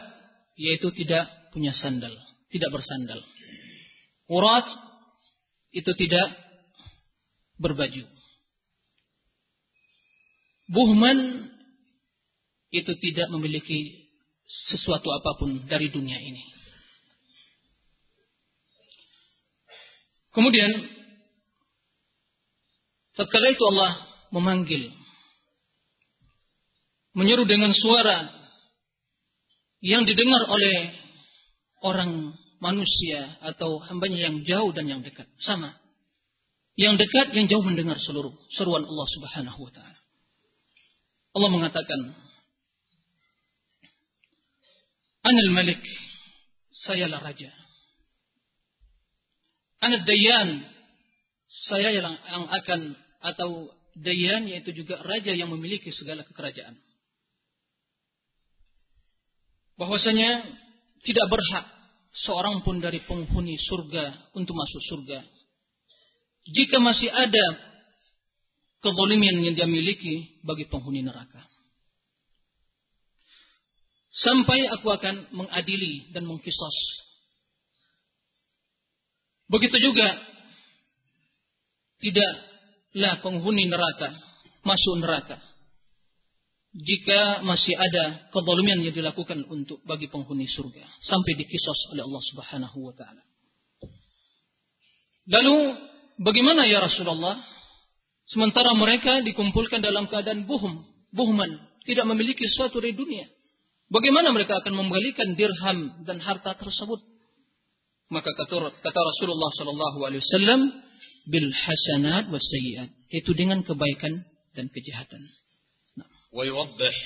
yaitu tidak punya sandal, tidak bersandal. Urat itu tidak berbaju. Buhman itu tidak memiliki sesuatu apa pun dari dunia ini. Kemudian tatkala itu Allah memanggil menyeru dengan suara yang didengar oleh orang manusia atau hambanya yang jauh dan yang dekat. Sama. Yang dekat yang jauh mendengar seluruh seruan Allah Subhanahu wa taala. Allah mengatakan Anil Malik sayalah raja. Anad Dayan saya yang akan atau Dayan yaitu juga raja yang memiliki segala kekerajaan. Bahwasanya tidak berhak seorang pun dari penghuni surga untuk masuk surga. Jika masih ada kezaliman yang dia miliki bagi penghuni neraka. Sampai aku akan mengadili dan mengkisos. Begitu juga tidak lah penghuni neraka masuk neraka jika masih ada kezaliman yang dilakukan untuk bagi penghuni surga sampai dikisos oleh Allah Subhanahu wa taala. Lalu bagaimana ya Rasulullah? Sementara mereka dikumpulkan dalam keadaan buhum, buhman, tidak memiliki sesuatu di dunia. Bagaimana mereka akan membalikan dirham dan harta tersebut? Maka kata, kata Rasulullah Sallallahu Alaihi Wasallam, bil hasanat was sayyiat. Itu dengan kebaikan dan kejahatan. Nah. ويوضح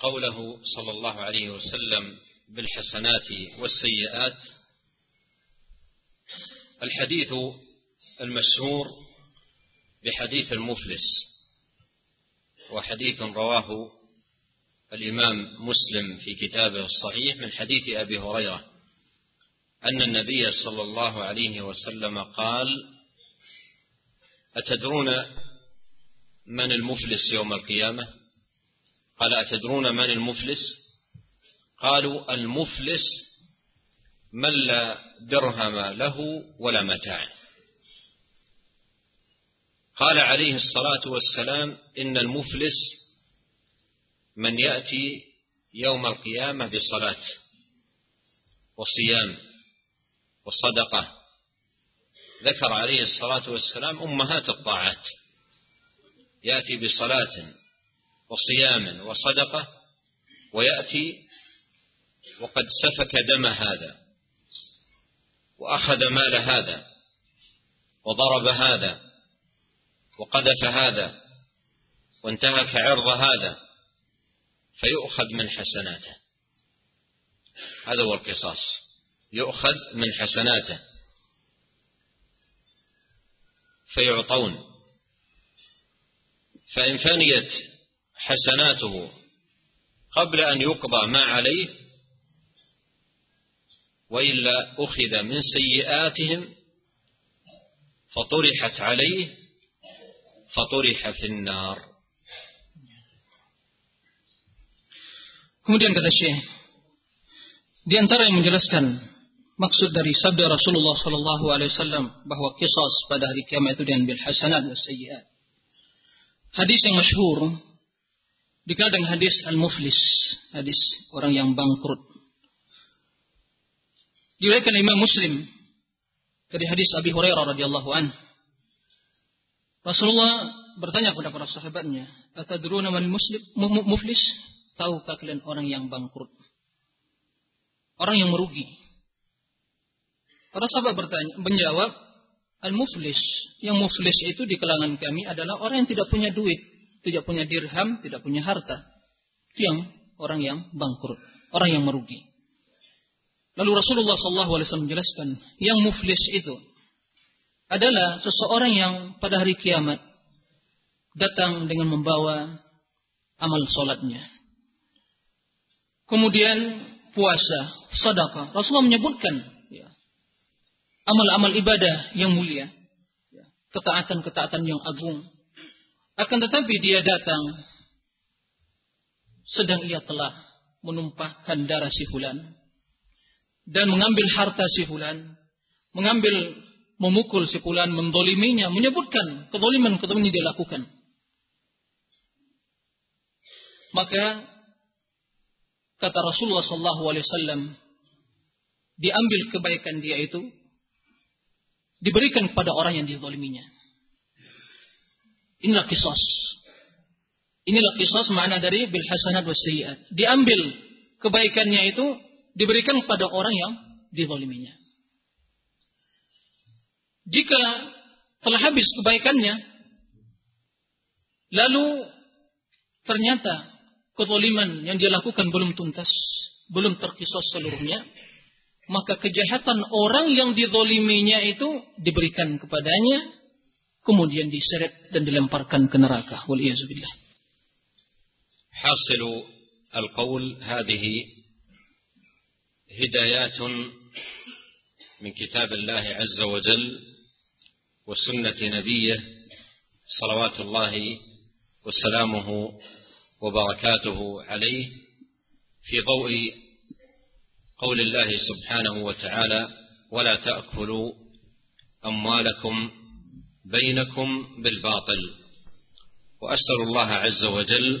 قوله صلى الله عليه وسلم بالحسنات والسيئات الحديث المشهور بحديث المفلس وحديث رواه الإمام مسلم في كتابه الصحيح من حديث أبي هريرة أن النبي صلى الله عليه وسلم قال أتدرون من المفلس يوم القيامة؟ قال أتدرون من المفلس؟ قالوا المفلس من لا درهم له ولا متاع. قال عليه الصلاة والسلام إن المفلس من يأتي يوم القيامة بصلاة وصيام. وصدقة ذكر عليه الصلاة والسلام أمهات الطاعات. يأتي بصلاة وصيام وصدقة ويأتي وقد سفك دم هذا وأخذ مال هذا وضرب هذا وقذف هذا وانتهك عرض هذا فيؤخذ من حسناته. هذا هو القصاص. يؤخذ من حسناته. فيعطون. فإن فنيت حسناته قبل أن يقضى ما عليه وإلا أخذ من سيئاتهم فطرحت عليه فطرح في النار. Kemudian kata Syekh, di antara yang menjelaskan maksud dari sabda Rasulullah Sallallahu Alaihi Wasallam bahwa kisos pada hari kiamat itu dengan bil hasanat dan sayyiat. Hadis yang masyhur dikenal dengan hadis al-muflis, hadis orang yang bangkrut. Diriwayatkan Imam Muslim dari hadis Abi Hurairah radhiyallahu an. Rasulullah bertanya kepada para sahabatnya, "Atadruna man muslim muflis?" Tahukah kalian orang yang bangkrut? Orang yang merugi. Para sahabat bertanya, menjawab, Al-muflis. Yang muflis itu di kalangan kami adalah orang yang tidak punya duit. Tidak punya dirham, tidak punya harta. Itu yang orang yang bangkrut. Orang yang merugi. Lalu Rasulullah SAW menjelaskan, yang muflis itu adalah seseorang yang pada hari kiamat datang dengan membawa amal solatnya kemudian puasa, sedekah. Rasulullah menyebutkan amal-amal ibadah yang mulia, ketaatan-ketaatan yang agung. Akan tetapi dia datang sedang ia telah menumpahkan darah si fulan dan mengambil harta si fulan, mengambil memukul si fulan, mendoliminya, menyebutkan kedoliman-kedoliman yang dia lakukan. Maka kata Rasulullah Wasallam, diambil kebaikan dia itu, diberikan kepada orang yang dizaliminya. Inilah kisos. Inilah kisos makna dari bil hasanat was sayyiat. Diambil kebaikannya itu diberikan kepada orang yang dizaliminya. Jika telah habis kebaikannya, lalu ternyata kezaliman yang dia lakukan belum tuntas, belum terkisos seluruhnya, maka kejahatan orang yang didoliminya itu diberikan kepadanya, kemudian diseret dan dilemparkan ke neraka. Waliyazubillah. حاصل القول هذه هدايات من كتاب الله عز وجل وسنة نبيه صلوات الله وسلامه وبركاته عليه في ضوء قول الله سبحانه وتعالى ولا تأكلوا أموالكم بينكم بالباطل. وأسأل الله عز وجل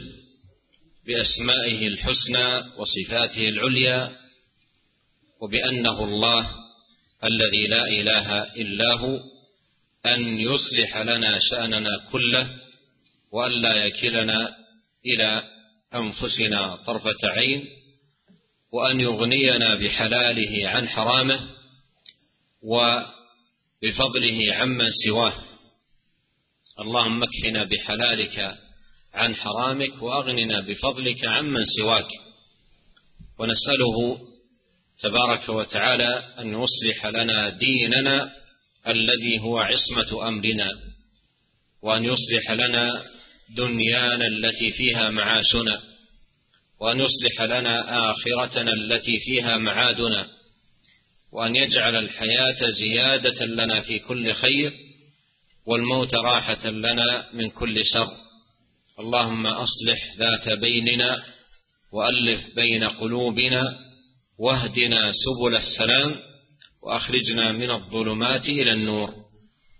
بأسمائه الحسنى وصفاته العليا وبأنه الله الذي لا إله إلا هو أن يصلح لنا شأننا كله وأن لا يكلنا إلى أنفسنا طرفة عين وأن يغنينا بحلاله عن حرامه بفضله عمن سواه. اللهم اكفنا بحلالك عن حرامك وأغننا بفضلك عمن سواك. ونسأله تبارك وتعالى أن يصلح لنا ديننا الذي هو عصمة أمرنا وأن يصلح لنا دنيانا التي فيها معاشنا. وان يصلح لنا آخرتنا التي فيها معادنا وأن يجعل الحياة زيادة لنا في كل خير والموت راحة لنا من كل شر. اللهم أصلح ذات بيننا وألف بين قلوبنا واهدنا سبل السلام وأخرجنا من الظلمات إلى النور.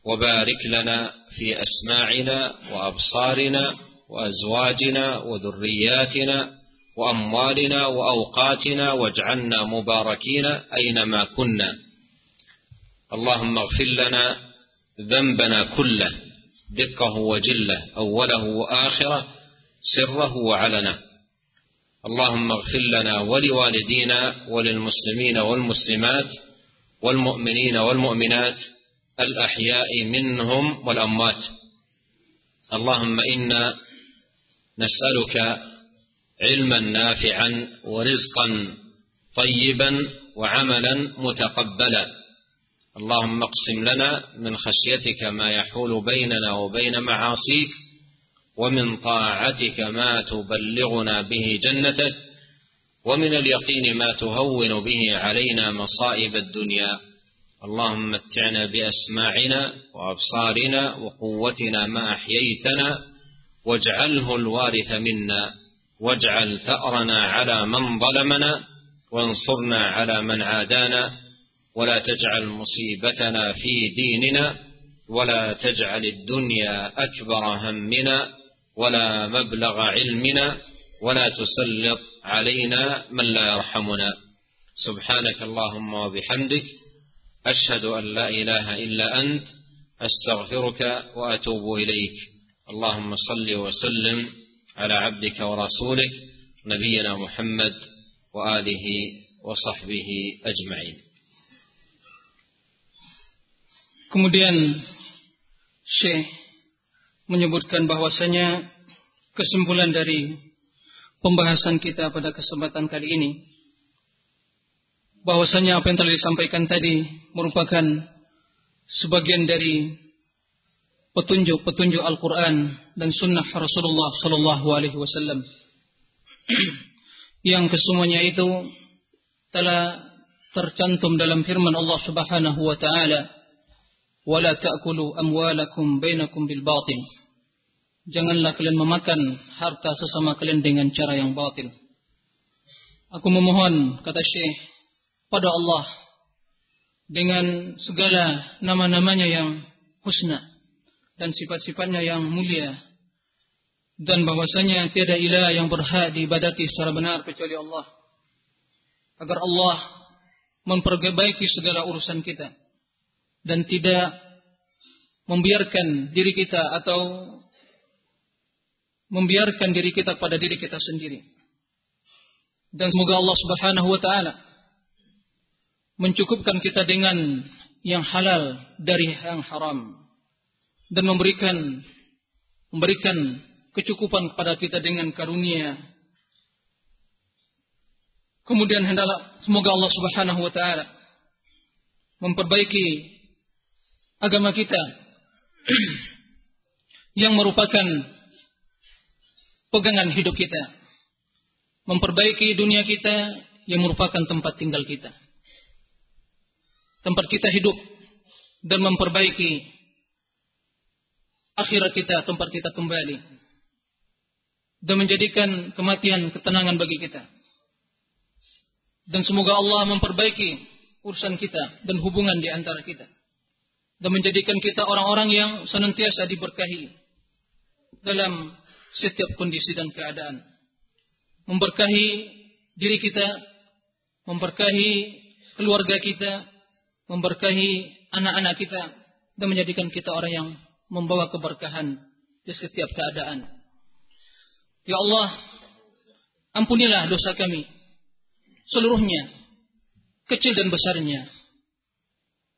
وبارك لنا في أسماعنا وأبصارنا وأزواجنا وذرياتنا وأموالنا وأوقاتنا واجعلنا مباركين أينما كنا. اللهم اغفر لنا ذنبنا كله دقه وجله أوله وآخره سره وعلنه. اللهم اغفر لنا ولوالدينا وللمسلمين والمسلمات والمؤمنين والمؤمنات الأحياء منهم والأموات. اللهم إنا نسألك علما نافعا ورزقا طيبا وعملا متقبلا. اللهم اقسم لنا من خشيتك ما يحول بيننا وبين معاصيك ومن طاعتك ما تبلغنا به جنتك ومن اليقين ما تهون به علينا مصائب الدنيا. اللهم متعنا بأسماعنا وأبصارنا وقوتنا ما أحييتنا واجعله الوارث منا. واجعل ثأرنا على من ظلمنا وانصرنا على من عادانا ولا تجعل مصيبتنا في ديننا ولا تجعل الدنيا أكبر همنا ولا مبلغ علمنا ولا تسلط علينا من لا يرحمنا. سبحانك اللهم وبحمدك أشهد أن لا إله إلا أنت أستغفرك وأتوب إليك. اللهم صل وسلم على عبدك ورسولك نبينا محمد واله وصحبه اجمعين Kemudian Syekh menyebutkan bahwasanya kesimpulan dari pembahasan kita pada kesempatan kali ini bahwasanya apa yang telah disampaikan tadi merupakan sebagian dari petunjuk-petunjuk Al-Quran dan Sunnah Rasulullah Sallallahu Alaihi Wasallam yang kesemuanya itu telah tercantum dalam firman Allah Subhanahu Wa Taala wala ta'kulu amwalakum bainakum bil batil. Janganlah kalian memakan harta sesama kalian dengan cara yang batil. Aku memohon kata Syekh pada Allah dengan segala nama-namanya yang husna dan sifat-sifatnya yang mulia. Dan bahwasanya tiada ilah yang berhak diibadati secara benar kecuali Allah. Agar Allah memperbaiki segala urusan kita. Dan tidak membiarkan diri kita atau membiarkan diri kita pada diri kita sendiri. Dan semoga Allah Subhanahu wa taala mencukupkan kita dengan yang halal dari yang haram dan memberikan memberikan kecukupan kepada kita dengan karunia. Kemudian hendaklah semoga Allah Subhanahu wa taala memperbaiki agama kita yang merupakan pegangan hidup kita. Memperbaiki dunia kita yang merupakan tempat tinggal kita. Tempat kita hidup dan memperbaiki akhirat kita, tempat kita kembali. Dan menjadikan kematian ketenangan bagi kita. Dan semoga Allah memperbaiki urusan kita dan hubungan di antara kita dan menjadikan kita orang-orang yang senantiasa diberkahi dalam setiap kondisi dan keadaan. Memberkahi diri kita, memberkahi keluarga kita, memberkahi anak-anak kita dan menjadikan kita orang yang membawa keberkahan di setiap keadaan. Ya Allah, ampunilah dosa kami seluruhnya, kecil dan besarnya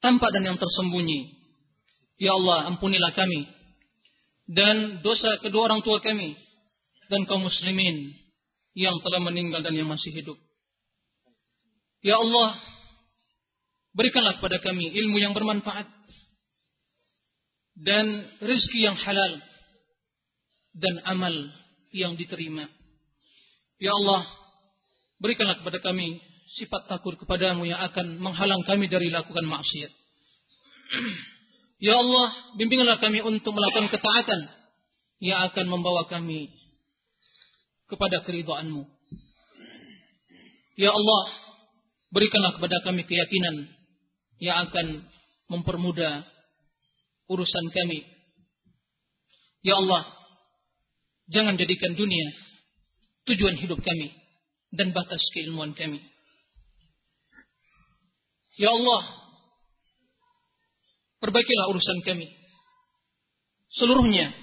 tampak dan yang tersembunyi. Ya Allah, ampunilah kami dan dosa kedua orang tua kami dan kaum muslimin yang telah meninggal dan yang masih hidup. Ya Allah, berikanlah kepada kami ilmu yang bermanfaat dan rezeki yang halal dan amal yang diterima. Ya Allah, berikanlah kepada kami sifat takut kepadamu yang akan menghalang kami dari lakukan maksiat. ya Allah, bimbinglah kami untuk melakukan ketaatan yang akan membawa kami kepada keridhaanmu. Ya Allah, berikanlah kepada kami keyakinan yang akan mempermudah urusan kami. Ya Allah, jangan jadikan dunia tujuan hidup kami dan batas keilmuan kami. Ya Allah, perbaikilah urusan kami. Seluruhnya,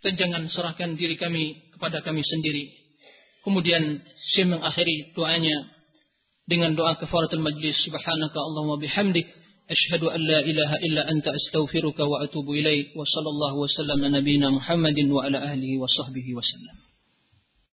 dan jangan serahkan diri kami kepada kami sendiri. Kemudian, saya mengakhiri doanya dengan doa kafaratul majlis subhanaka Allahumma bihamdik أشهد أن لا إله إلا أنت أستغفرك وأتوب إليك وصلى الله وسلم على نبينا محمد وعلى أهله وصحبه وسلم.